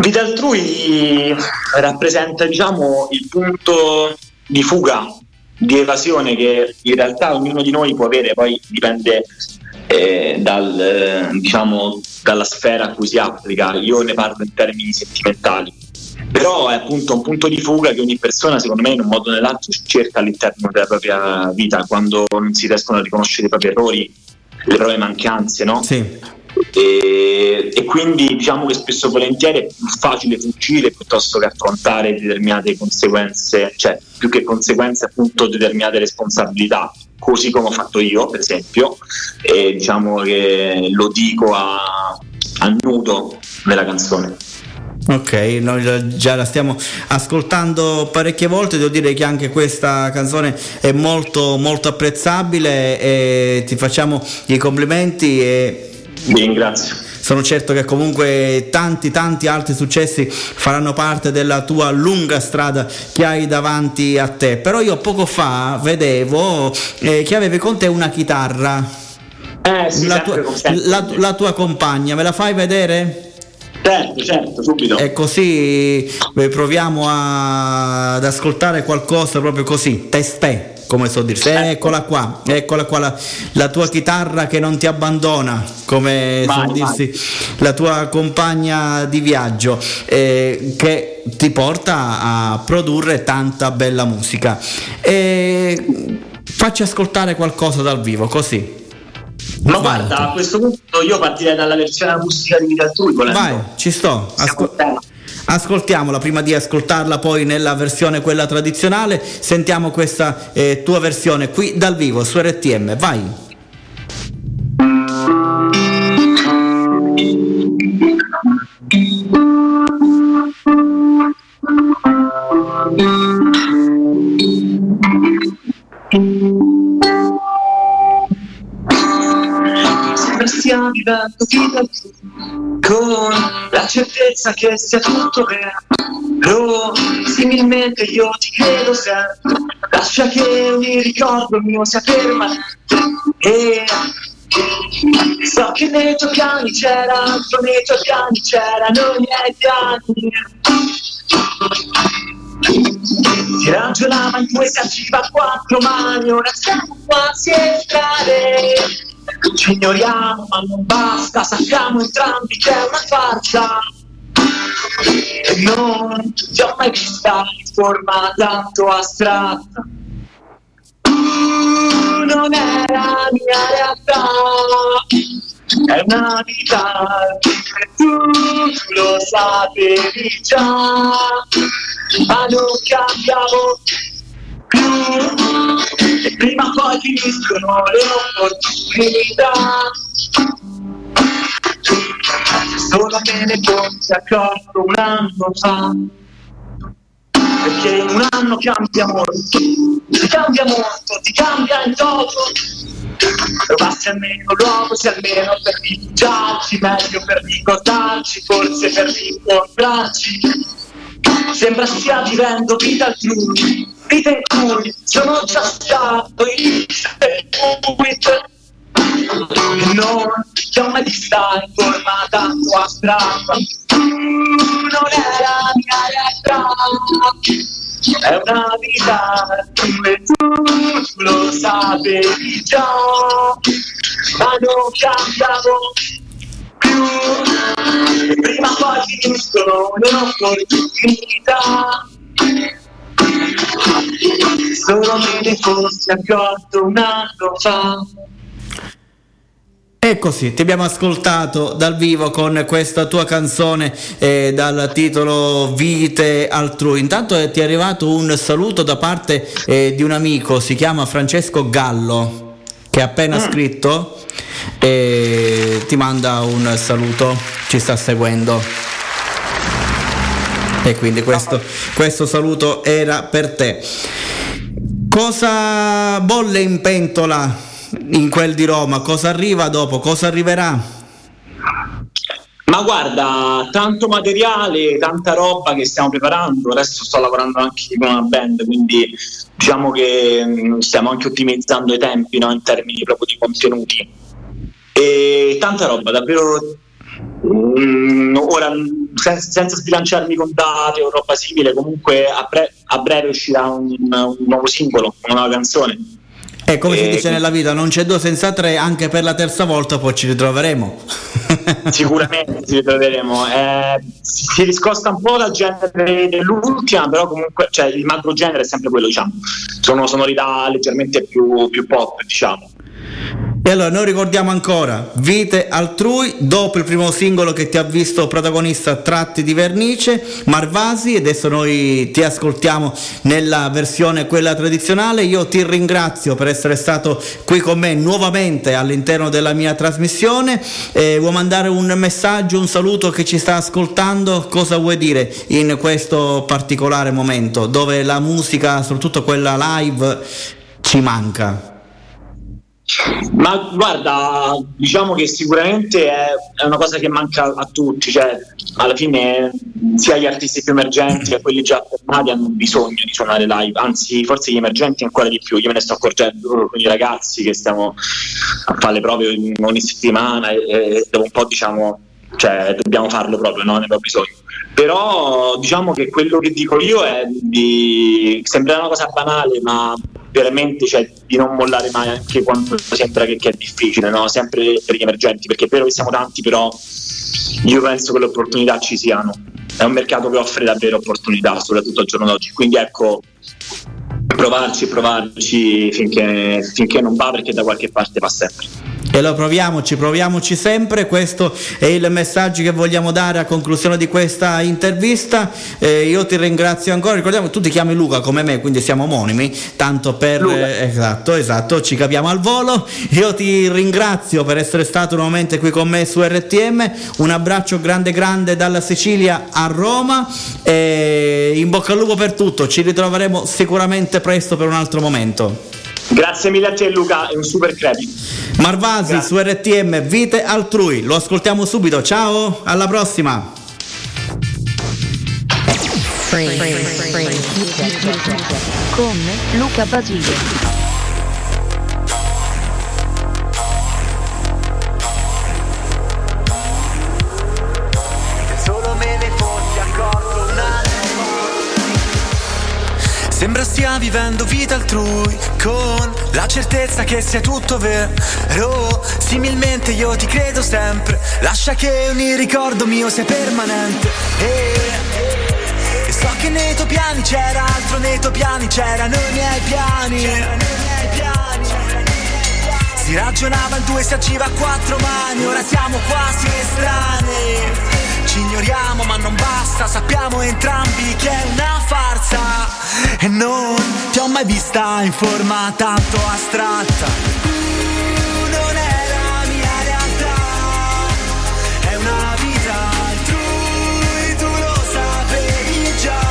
Vita altrui rappresenta diciamo il punto di fuga, di evasione che in realtà ognuno di noi può avere, poi dipende eh, dal, eh, diciamo, dalla sfera a cui si applica. Io ne parlo in termini sentimentali. Però è appunto un punto di fuga che ogni persona, secondo me, in un modo o nell'altro cerca all'interno della propria vita, quando non si riescono a riconoscere i propri errori, le proprie mancanze, no? E, e quindi diciamo che spesso e volentieri è più facile fuggire piuttosto che affrontare determinate conseguenze, cioè più che conseguenze appunto determinate responsabilità, così come ho fatto io per esempio, e diciamo che lo dico a, a nudo della canzone. Ok, noi già la stiamo ascoltando parecchie volte, devo dire che anche questa canzone è molto molto apprezzabile e ti facciamo i complimenti e Vi ringrazio. sono certo che comunque tanti tanti altri successi faranno parte della tua lunga strada che hai davanti a te. Però io poco fa vedevo eh, che avevi con te una chitarra. Eh sì, la, tua, la- la tua compagna, me la fai vedere? Certo, certo, subito. E così eh, proviamo a- ad ascoltare qualcosa proprio così, testè, come so dirsi. Eccola qua, eccola qua la, la tua chitarra che non ti abbandona, come Vai, so dirsi, la tua compagna di viaggio eh, che ti porta a produrre tanta bella musica. E facci ascoltare qualcosa dal vivo, così. Ma Guarda. guarda, a questo punto io partirei dalla versione acustica di Vita Altrui, volendo. Vai, ci sto. Ascol- ascoltiamola prima di ascoltarla poi nella versione quella tradizionale. Sentiamo questa eh, tua versione qui dal vivo su RTM. Vai. Sembra stia vivendo vita con la certezza che sia tutto vero. Similmente io ti credo sempre, lascia che ogni ricordo mio sia permanente. E so che nei tuoi piani c'era altro, nei tuoi piani c'erano i miei piani. Si ragionava in si agiva a quattro mani, ora siamo quasi a entrare. Ci ignoriamo, ma non basta, sappiamo entrambi che è una farsa. Non ti ho mai vista in forma tanto astratta. Tu non è la mia realtà, è una vita che tu lo sapevi già, ma non cambiamo più e prima o poi finiscono le opportunità. Solo me ne fossi accorto un anno fa, perché in un anno cambia molto, ti cambia molto, ti cambia in toto. Trovassi almeno luogo, se almeno per rifugiarci, meglio per ricordarci, forse per rincontrarci. Sembra stia vivendo vita altrui, cui sono già stato in. E non mai vista in forma tanto astratta. Tu non è la mia realtà, è una vita dove tu lo sapevi già, ma non cambiamo più. Prima o poi finiscono le opportunità. Solo me ne fossi accorto un anno fa. E così ti abbiamo ascoltato dal vivo con questa tua canzone eh, dal titolo Vite altrui. Intanto eh, ti è arrivato un saluto da parte eh, di un amico, si chiama Francesco Gallo, che ha appena scritto e ti manda un saluto, ci sta seguendo. E quindi questo, questo saluto era per te. Cosa bolle in pentola in quel di Roma? Cosa arriva dopo? Cosa arriverà? Ma guarda, tanto materiale, tanta roba che stiamo preparando. Adesso sto lavorando anche con una band, quindi diciamo che mm, stiamo anche ottimizzando i tempi no, in termini proprio di contenuti. E tanta roba, davvero. Mm, ora, sen- senza sbilanciarmi con date o roba simile, comunque a, bre- a breve uscirà un, un nuovo singolo, una nuova canzone. E come si Eh, dice nella vita, non c'è due senza tre, anche per la terza volta poi ci ritroveremo. Sicuramente ci ritroveremo. Eh, si discosta un po' dal genere dell'ultima, però comunque cioè, il macro genere è sempre quello, diciamo. Sono sonorità leggermente più, più pop, diciamo. E allora noi ricordiamo ancora Vite altrui, dopo il primo singolo che ti ha visto protagonista Tratti di vernice, Marvasi, adesso noi ti ascoltiamo nella versione quella tradizionale. Io ti ringrazio per essere stato qui con me nuovamente all'interno della mia trasmissione. Eh, vuoi mandare un messaggio, un saluto a chi ci sta ascoltando? Cosa vuoi dire in questo particolare momento dove la musica, soprattutto quella live, ci manca? Ma guarda, diciamo che sicuramente è, è una cosa che manca a tutti, cioè alla fine sia gli artisti più emergenti che quelli già affermati hanno bisogno di suonare live, anzi forse gli emergenti ancora di più, io me ne sto accorgendo con i ragazzi che stiamo a fare le prove ogni settimana e, e dopo un po' diciamo, cioè dobbiamo farlo proprio, no? ne abbiamo bisogno. Però diciamo che quello che dico io è di sembra una cosa banale, ma veramente cioè, di non mollare mai anche quando sembra che, che è difficile, no? sempre per gli emergenti, perché è vero che siamo tanti, però io penso che le opportunità ci siano. È un mercato che offre davvero opportunità, soprattutto al giorno d'oggi. Quindi ecco, provarci provarci finché, finché non va, perché da qualche parte va sempre. E lo proviamoci, proviamoci sempre, questo è il messaggio che vogliamo dare a conclusione di questa intervista. Eh, io ti ringrazio ancora, ricordiamo che tu ti chiami Luca come me, quindi siamo omonimi, tanto per... eh, esatto, esatto, ci capiamo al volo. Io ti ringrazio per essere stato nuovamente qui con me su RTM, un abbraccio grande grande dalla Sicilia a Roma e in bocca al lupo per tutto, ci ritroveremo sicuramente presto per un altro momento. Grazie mille a te Luca, è un super credit. Marvasi su RTM Vite altrui, lo ascoltiamo subito, ciao, alla prossima. Con Luca Basile. Sembra stia vivendo vita altrui con la certezza che sia tutto vero. Similmente io ti credo sempre. Lascia che ogni ricordo mio sia permanente. E, e so che nei tuoi piani c'era altro, nei tuoi piani c'erano i miei piani. Si ragionava in due, si agiva a quattro mani, ora siamo quasi estranei. Ci ignoriamo ma non basta, sappiamo entrambi che è una farsa. E non ti ho mai vista in forma tanto astratta. Tu non è mia realtà, è una vita altrui, tu lo sapevi già.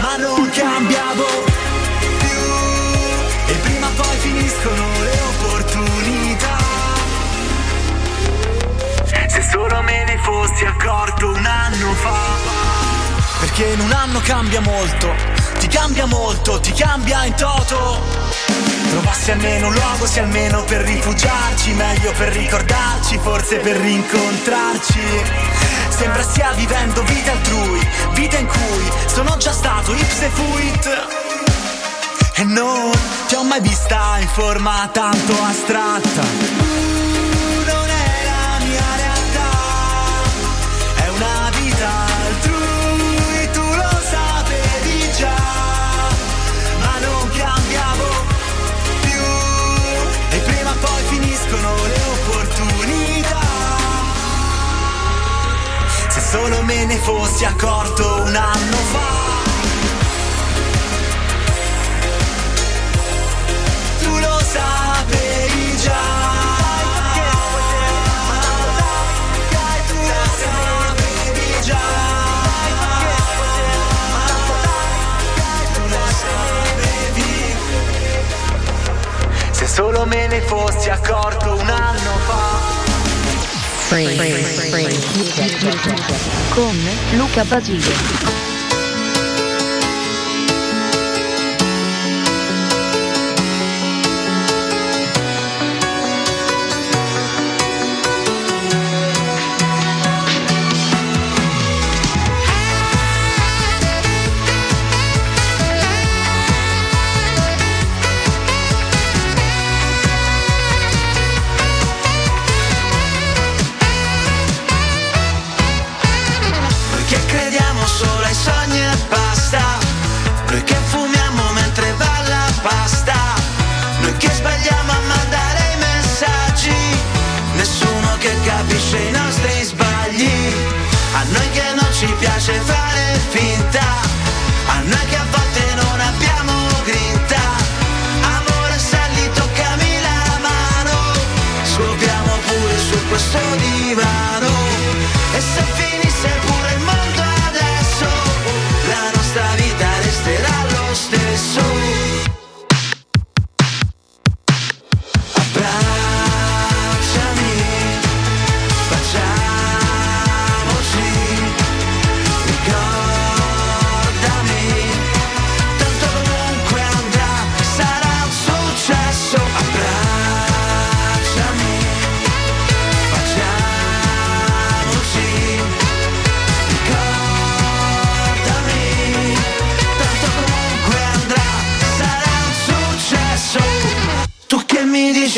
Ma non cambiavo più, e prima o poi finiscono le opportunità. Se solo me ne fossi accorto un anno fa. Perché in un anno cambia molto, cambia molto, ti cambia in toto. Trovassi almeno un luogo, se almeno per rifugiarci, meglio per ricordarci, forse per rincontrarci. Sembra stia vivendo vita altrui, vita in cui sono già stato ipse fuit. E non ti ho mai vista in forma tanto astratta. Solo me ne fossi accorto un anno fa. Tu lo sapevi già. Tu lo sapevi già. Tu lo sapevi. Se solo me ne fossi accorto un anno fa. Con Luca Basile.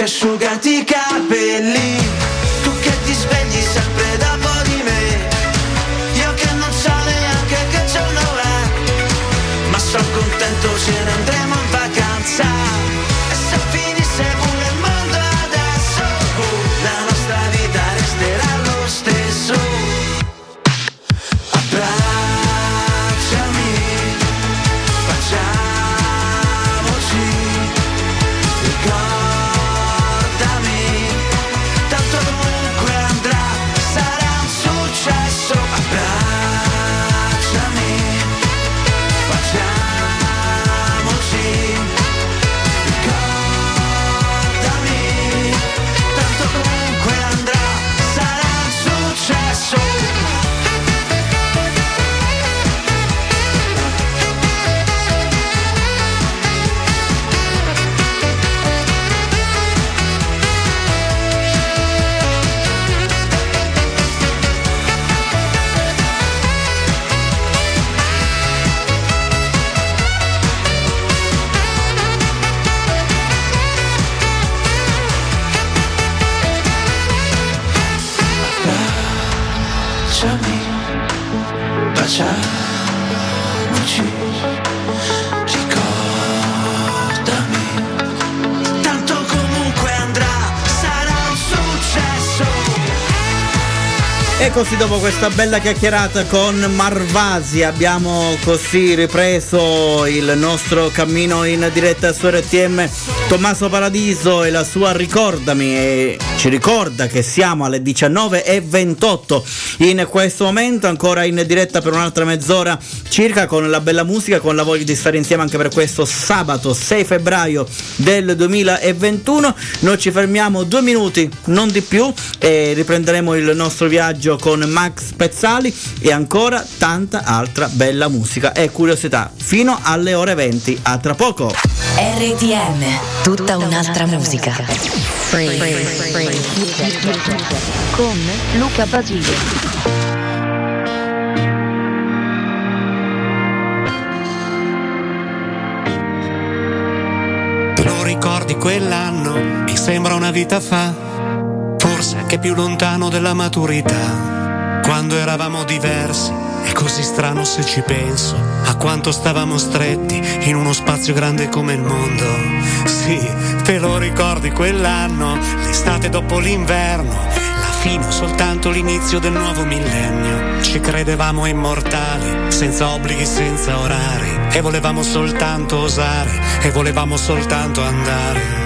Asciugati i capelli. Tu che ti svegli sempre dopo di me. Io che non so neanche che giorno è. Ma sono contento se ne andremo Marcos dopo questa bella chiacchierata con Marvasi abbiamo così ripreso il nostro cammino in diretta su RTM. Tommaso Paradiso e la sua Ricordami e ci ricorda che siamo alle 19.28 in questo momento, ancora in diretta per un'altra mezz'ora circa con la bella musica, con la voglia di stare insieme anche per questo sabato 6 febbraio del 2021. Noi ci fermiamo due minuti, non di più, e riprenderemo il nostro viaggio con Max Pezzali e ancora tanta altra bella musica e curiosità fino alle ore 20. A tra poco. RTM, tutta un'altra musica. Con Luca Basile. Te lo ricordi quell'anno? Mi sembra una vita fa, forse anche più lontano della maturità. Quando eravamo diversi, è così strano se ci penso, a quanto stavamo stretti in uno spazio grande come il mondo. Sì, te lo ricordi quell'anno? L'estate dopo l'inverno, la fine soltanto l'inizio del nuovo millennio. Ci credevamo immortali, senza obblighi, senza orari, e volevamo soltanto osare, e volevamo soltanto andare.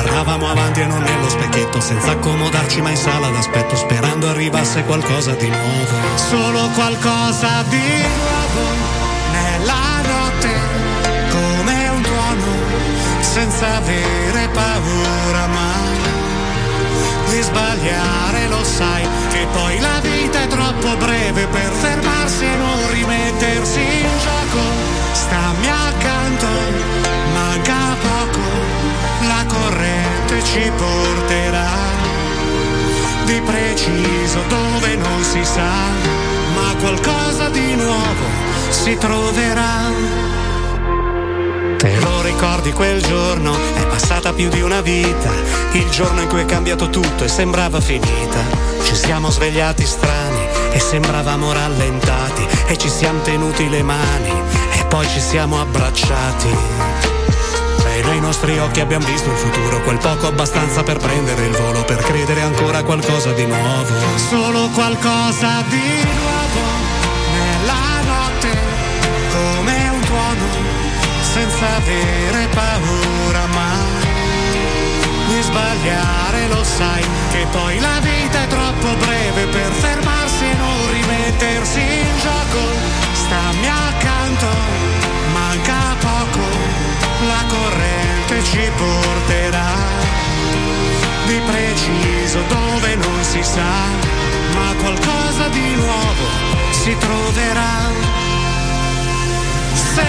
Guardavamo avanti e non nello specchietto, senza accomodarci mai in sala d'aspetto, sperando arrivasse qualcosa di nuovo. Solo qualcosa di nuovo nella notte, come un tuono, senza avere paura mai di sbagliare, lo sai, che poi la vita è troppo breve per fermarsi e non rimettersi in gioco. Stammi accanto, la ci porterà di preciso dove non si sa, ma qualcosa di nuovo si troverà. Te lo ricordi quel giorno? È passata più di una vita, il giorno in cui è cambiato tutto e sembrava finita. Ci siamo svegliati strani e sembravamo rallentati e ci siamo tenuti le mani e poi ci siamo abbracciati. E nei nostri occhi abbiamo visto il futuro, quel poco abbastanza per prendere il volo, per credere ancora a qualcosa di nuovo. Solo qualcosa di nuovo nella notte, come un tuono senza avere paura mai di sbagliare, lo sai che poi la vita è troppo breve per fermarsi e non rimettersi in gioco. Stammi accanto, manca la corrente ci porterà. Di preciso dove non si sa, ma qualcosa di nuovo si troverà. Se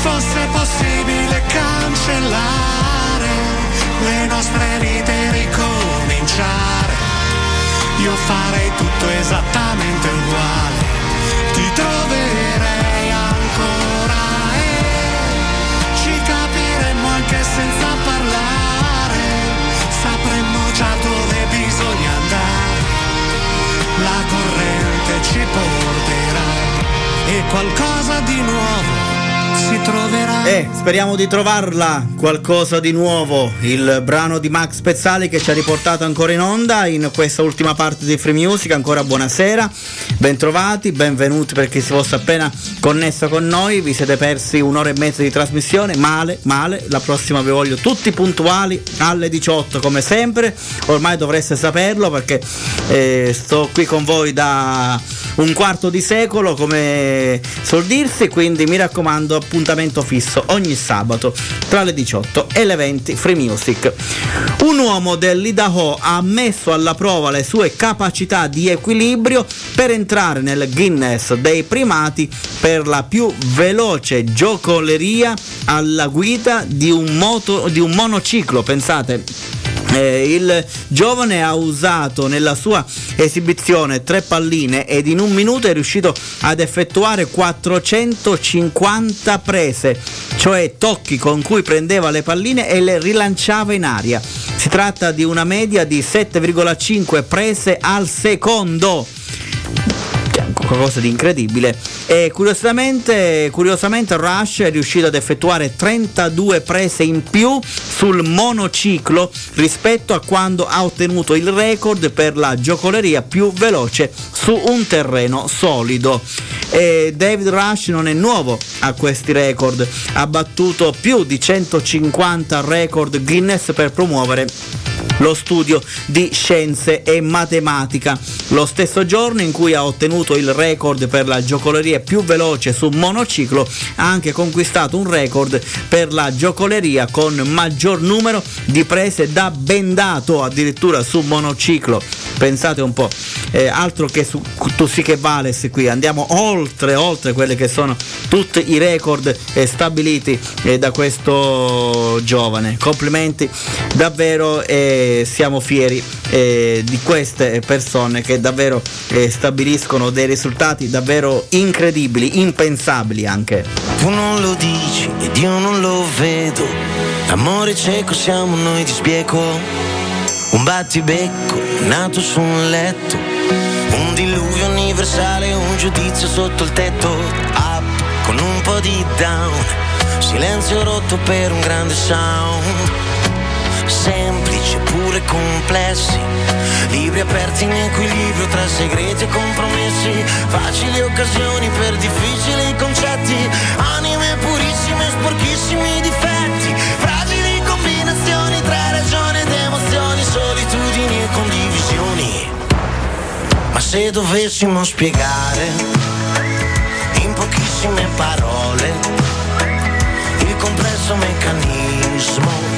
fosse possibile cancellare le nostre vite e ricominciare, io farei tutto esattamente uguale, ti troverei senza parlare, sapremmo già dove bisogna andare. La corrente ci porterà e qualcosa di nuovo si troverà. Eh, speriamo di trovarla qualcosa di nuovo. Il brano di Max Pezzali che ci ha riportato ancora in onda in questa ultima parte di Free Music. Ancora buonasera, bentrovati, benvenuti per chi si fosse appena connesso con noi. Vi siete persi un'ora e mezza di trasmissione. Male, male. La prossima vi voglio tutti puntuali alle 18 come sempre. Ormai dovreste saperlo perché eh, sto qui con voi da un quarto di secolo come suol dirsi quindi mi raccomando appuntamento fisso ogni sabato tra le 18 e le 20 Free Music. Un uomo dell'Idaho ha messo alla prova le sue capacità di equilibrio per entrare nel Guinness dei primati per la più veloce giocoleria alla guida di un, moto, di un monociclo pensate eh, il giovane ha usato nella sua esibizione tre palline ed in un minuto è riuscito ad effettuare 450 prese, cioè tocchi con cui prendeva le palline e le rilanciava in aria. Si tratta di una media di 7,5 prese al secondo qualcosa di incredibile. E curiosamente, curiosamente Rush è riuscito ad effettuare 32 prese in più sul monociclo rispetto a quando ha ottenuto il record per la giocoleria più veloce su un terreno solido. E David Rush non è nuovo a questi record. Ha battuto più di 150 record Guinness per promuovere lo studio di scienze e matematica. Lo stesso giorno in cui ha ottenuto il record per la giocoleria più veloce su monociclo, ha anche conquistato un record per la giocoleria con maggior numero di prese da bendato addirittura su monociclo. Pensate un po', eh, altro che su tu sì che vales qui, andiamo oltre, oltre quelli che sono tutti i record eh, stabiliti eh, da questo giovane. Complimenti, davvero eh, siamo fieri eh, di queste persone che davvero eh, stabiliscono dei risultati davvero incredibili, impensabili anche. Tu non lo dici ed io non lo vedo. Amore cieco siamo noi di spieco. Un battibecco nato su un letto. Un diluvio universale, un giudizio sotto il tetto. Up con un po' di down. Silenzio rotto per un grande sound. Semplici eppure complessi. Libri aperti in equilibrio tra segreti e compromessi. Facili occasioni per difficili concetti. Anime purissime, sporchissimi difetti. Fragili combinazioni tra ragione ed emozioni, solitudini e condivisioni. Ma se dovessimo spiegare in pochissime parole il complesso meccanismo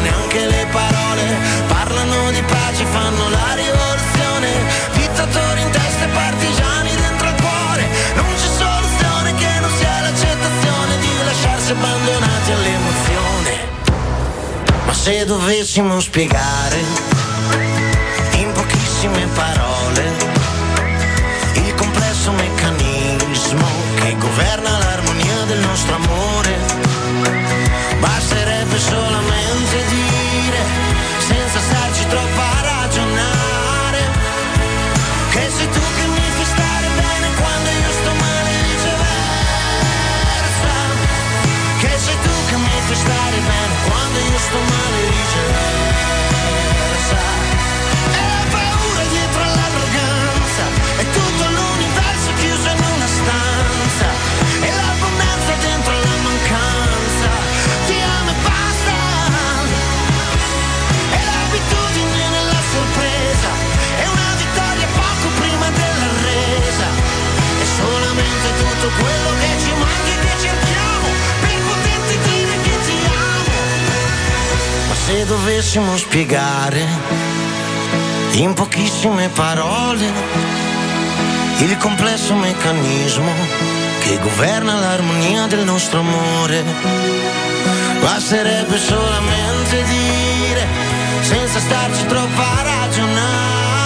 neanche le parole, parlano di pace, fanno la rivoluzione, dittatori in testa e partigiani dentro il cuore, non c'è soluzione che non sia l'accettazione di lasciarsi abbandonati all'emozione. Ma se dovessimo spiegare in pochissime parole il complesso meccanismo che governa l'armonia del nostro amore, basterebbe solamente dire, senza starci troppo a ragionare, che sei tu che mi fai stare bene quando io sto male e viceversa, che sei tu che mi fai stare bene quando io sto male e viceversa. tutto quello che ci manchi e cerchiamo per poterti dire che ti amo. Ma se dovessimo spiegare in pochissime parole il complesso meccanismo che governa l'armonia del nostro amore, basterebbe solamente dire senza starci troppo a ragionare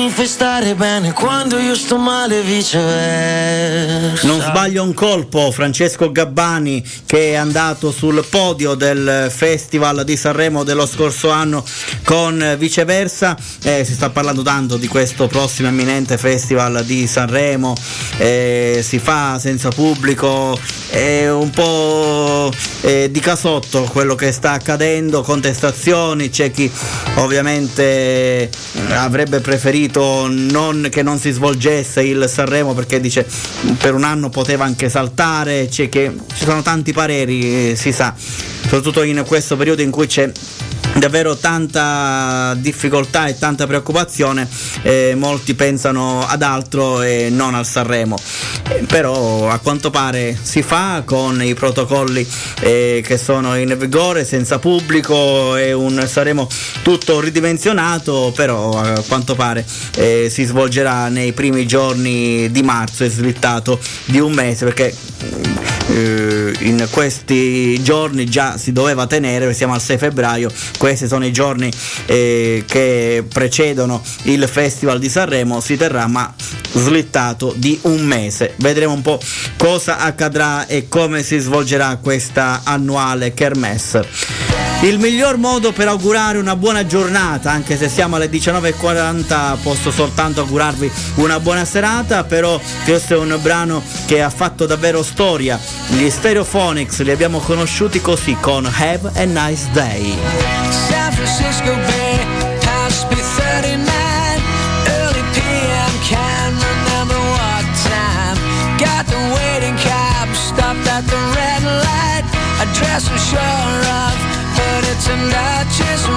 mi fai stare bene quando io sto male viceversa. Non sbaglio un colpo, Francesco Gabbani che è andato sul podio del Festival di Sanremo dello scorso anno con viceversa, Eh, si sta parlando tanto di questo prossimo imminente Festival di Sanremo, Eh, si fa senza pubblico, è un po' eh, di casotto quello che sta accadendo, contestazioni, c'è chi ovviamente eh, avrebbe preferito non- che non si svolgesse il Sanremo perché dice per un anno poteva anche saltare, c'è che, ci sono tanti pareri, eh, si sa, soprattutto in questo periodo in cui c'è davvero tanta difficoltà e tanta preoccupazione, eh, molti pensano ad altro e non al Sanremo. Però a quanto pare si fa con i protocolli eh, che sono in vigore, senza pubblico, è un Sanremo tutto ridimensionato, però a quanto pare eh, si svolgerà nei primi giorni di marzo, è slittato di un mese perché eh, in questi giorni già si doveva tenere, siamo al 6 febbraio, questi sono i giorni eh, che precedono il Festival di Sanremo, si terrà ma slittato di un mese. Vedremo un po' cosa accadrà e come si svolgerà questa annuale kermesse. Il miglior modo per augurare una buona giornata, anche se siamo alle 19.40, posso soltanto augurarvi una buona serata, però questo è un brano che ha fatto davvero storia. Gli Stereophonics li abbiamo conosciuti così con Have a Nice Day. San Francisco Bay, be 39, early PM, can't remember what time. Got the waiting cab, stopped at the red light. Address I'm sure of, but it turned out just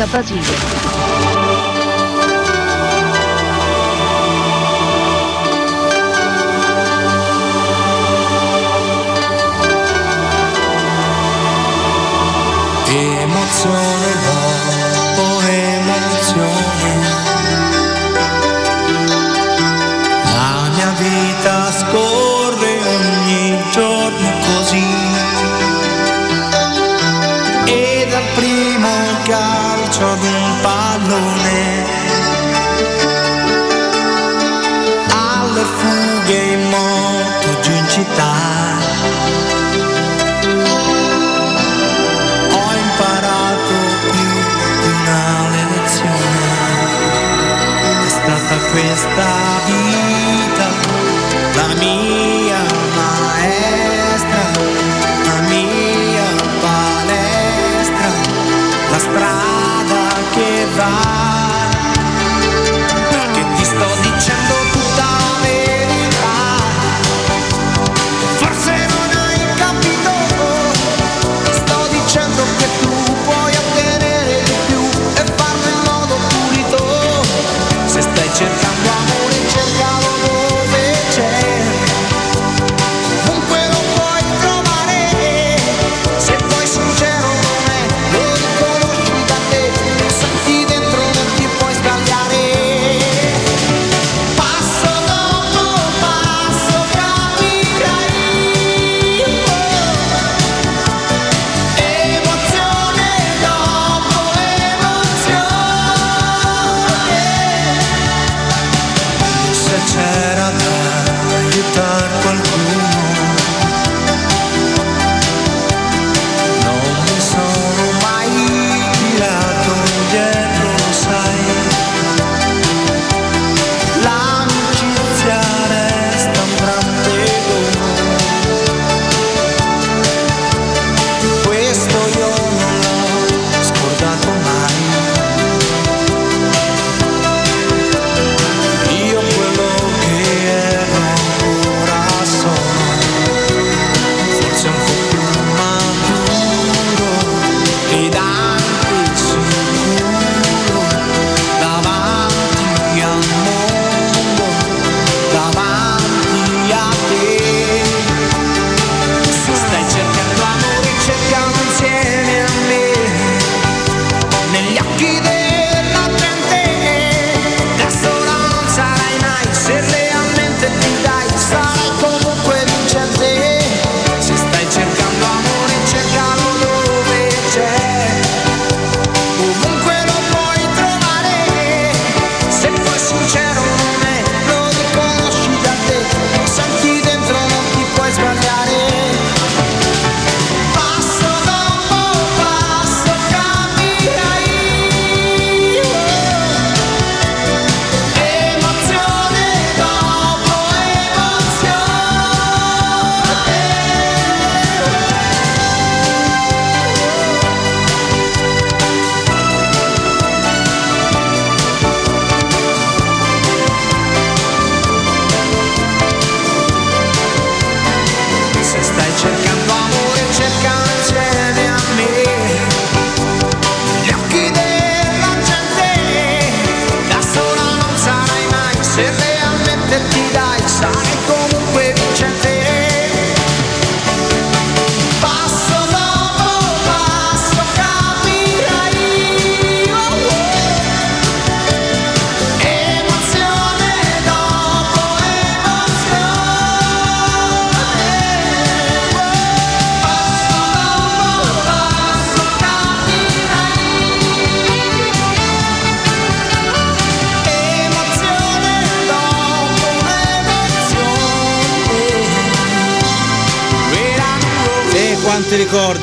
Luca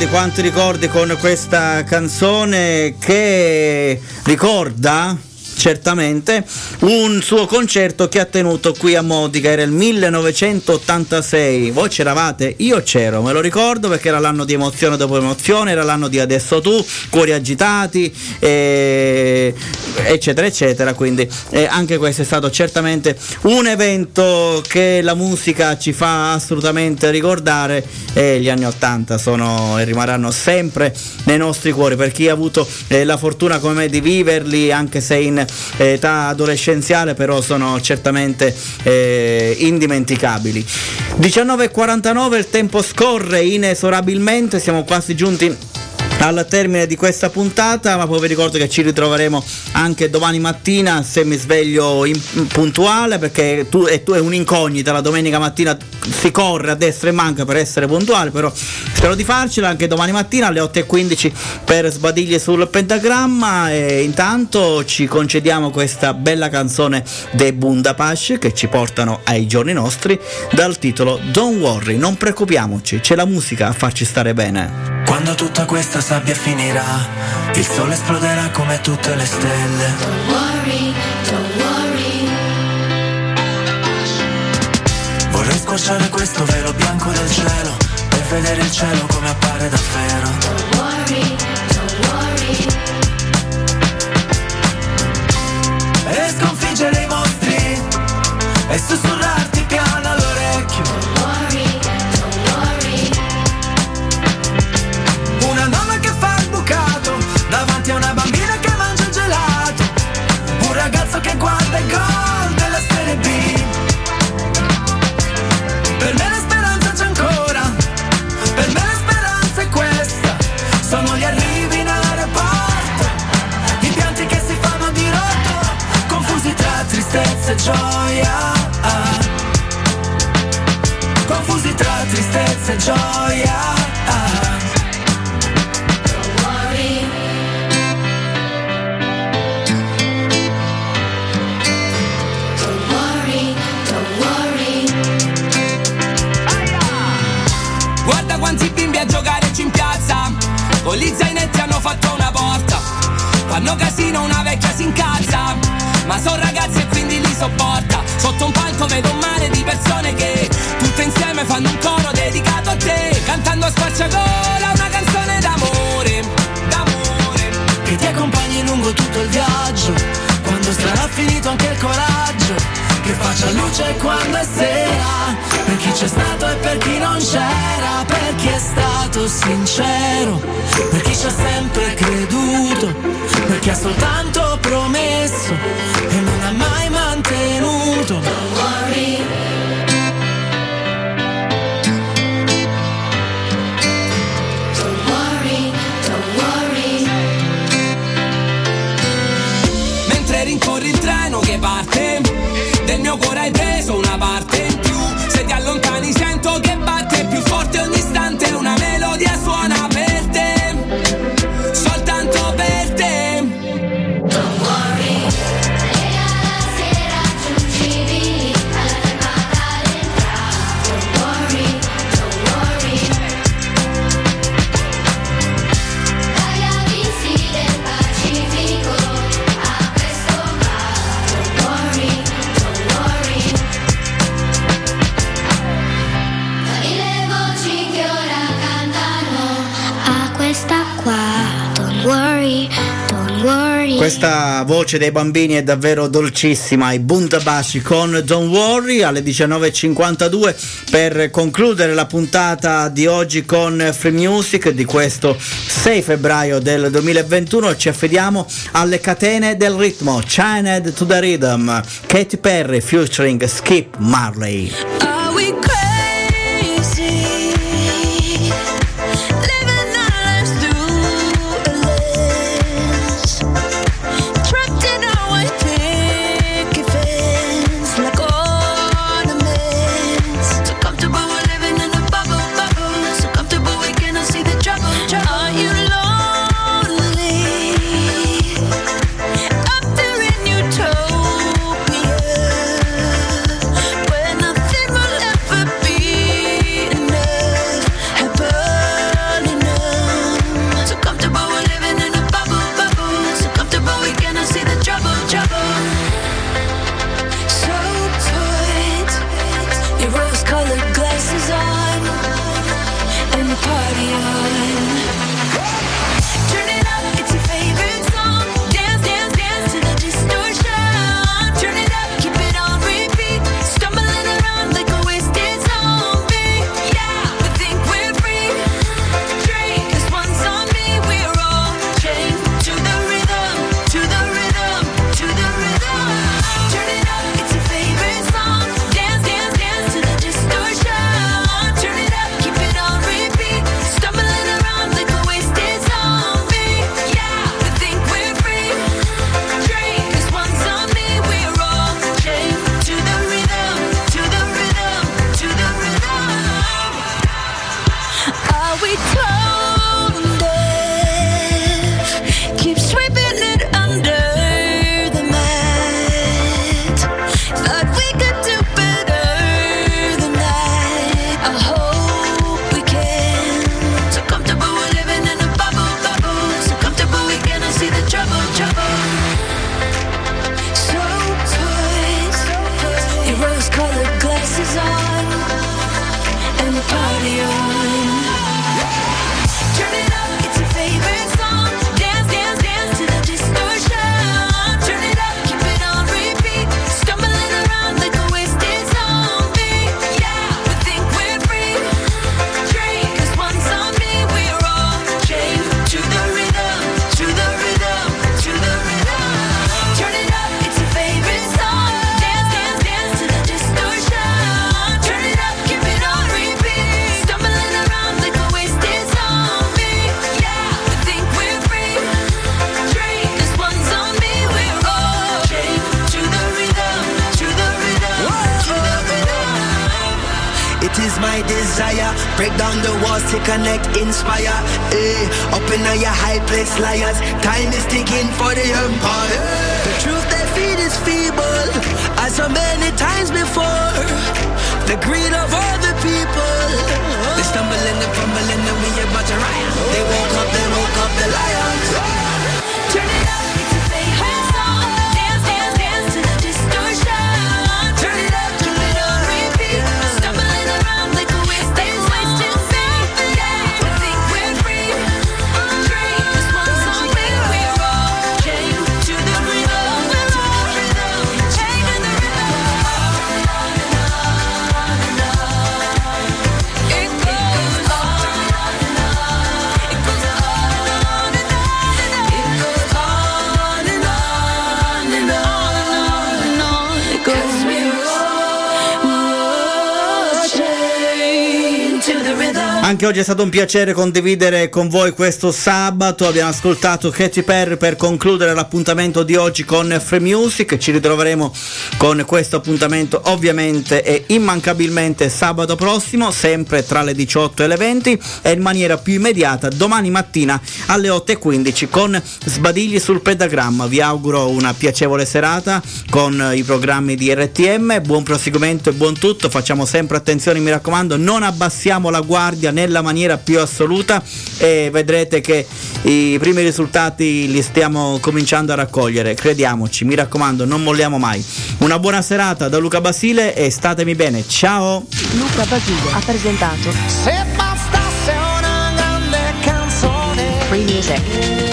quanti ricordi con questa canzone che ricorda certamente, un suo concerto che ha tenuto qui a Modica, era il 1986. Voi c'eravate? Io c'ero, me lo ricordo perché era l'anno di emozione dopo emozione, era l'anno di Adesso tu, Cuori agitati, eh, eccetera, eccetera. Quindi eh, anche questo è stato certamente un evento che la musica ci fa assolutamente ricordare e gli anni 80 sono e rimarranno sempre nei nostri cuori per chi ha avuto eh, la fortuna come me di viverli anche se in eh, età adolescenziale però sono certamente eh, indimenticabili 19.49 il tempo scorre inesorabilmente siamo quasi giunti al termine di questa puntata, ma poi vi ricordo che ci ritroveremo anche domani mattina se mi sveglio in, puntuale perché tu, tu è un'incognita, la domenica mattina si corre a destra e manca per essere puntuale, però spero di farcela anche domani mattina alle 8.15 per sbadiglie sul pentagramma e intanto ci concediamo questa bella canzone dei Bundapash che ci portano ai giorni nostri dal titolo Don't worry, non preoccupiamoci, c'è la musica a farci stare bene. Quando tutta questa sabbia finirà, il sole esploderà come tutte le stelle. Don't worry, don't worry. Vorrei squarciare questo velo bianco del cielo per vedere il cielo come appare davvero. Don't worry, don't worry. E sconfiggere i mostri e sussurrarti tristezza e gioia. Confusi tra tristezza e gioia. Quanti bimbi a giocarecci in piazza Con gli zainetti hanno fatto una porta Fanno casino, una vecchia si incazza Ma sono ragazzi e quindi li sopporta. Sotto un palco vedo un mare di persone che Tutte insieme fanno un coro dedicato a te. Cantando a squarciagola una canzone d'amore D'amore. Che ti accompagni lungo tutto il viaggio, quando sarà finito anche il coraggio, che faccia luce quando è sera, c'è stato e per chi non c'era, per chi è stato sincero, per chi ci ha sempre creduto, per chi ha soltanto promesso e non ha mai mantenuto. Don't. Mentre rincorri il treno che parte Del mio cuore hai preso una parte voce dei bambini è davvero dolcissima, i Bundabashi con Don't Worry alle 19.52 per concludere la puntata di oggi con Free Music di questo 6 febbraio del 2021 ci affidiamo alle catene del ritmo, China to the Rhythm, Katy Perry featuring Skip Marley. oggi è stato un piacere condividere con voi questo sabato. Abbiamo ascoltato Katy Perry per concludere l'appuntamento di oggi con Free Music. Ci ritroveremo con questo appuntamento ovviamente e immancabilmente sabato prossimo, sempre tra le 18 e le 20 e in maniera più immediata domani mattina alle 8.15 con Sbadigli sul pedagramma. Vi auguro una piacevole serata con i programmi di RTM. Buon proseguimento e buon tutto. Facciamo sempre attenzione, mi raccomando, non abbassiamo la guardia nella nella maniera più assoluta e vedrete che i primi risultati li stiamo cominciando a raccogliere, crediamoci, mi raccomando, non molliamo mai. Una buona serata da Luca Basile e statemi bene, ciao! Luca Basile ha presentato Free Music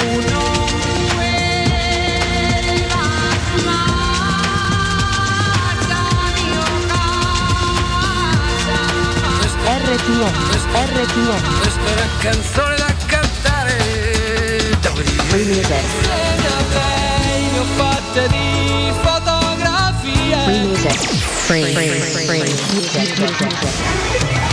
RPO, RPO. Questa è una canzone da cantare. Freezer. Ho fatte di fotografie. Freezer. Freezer. Freezer.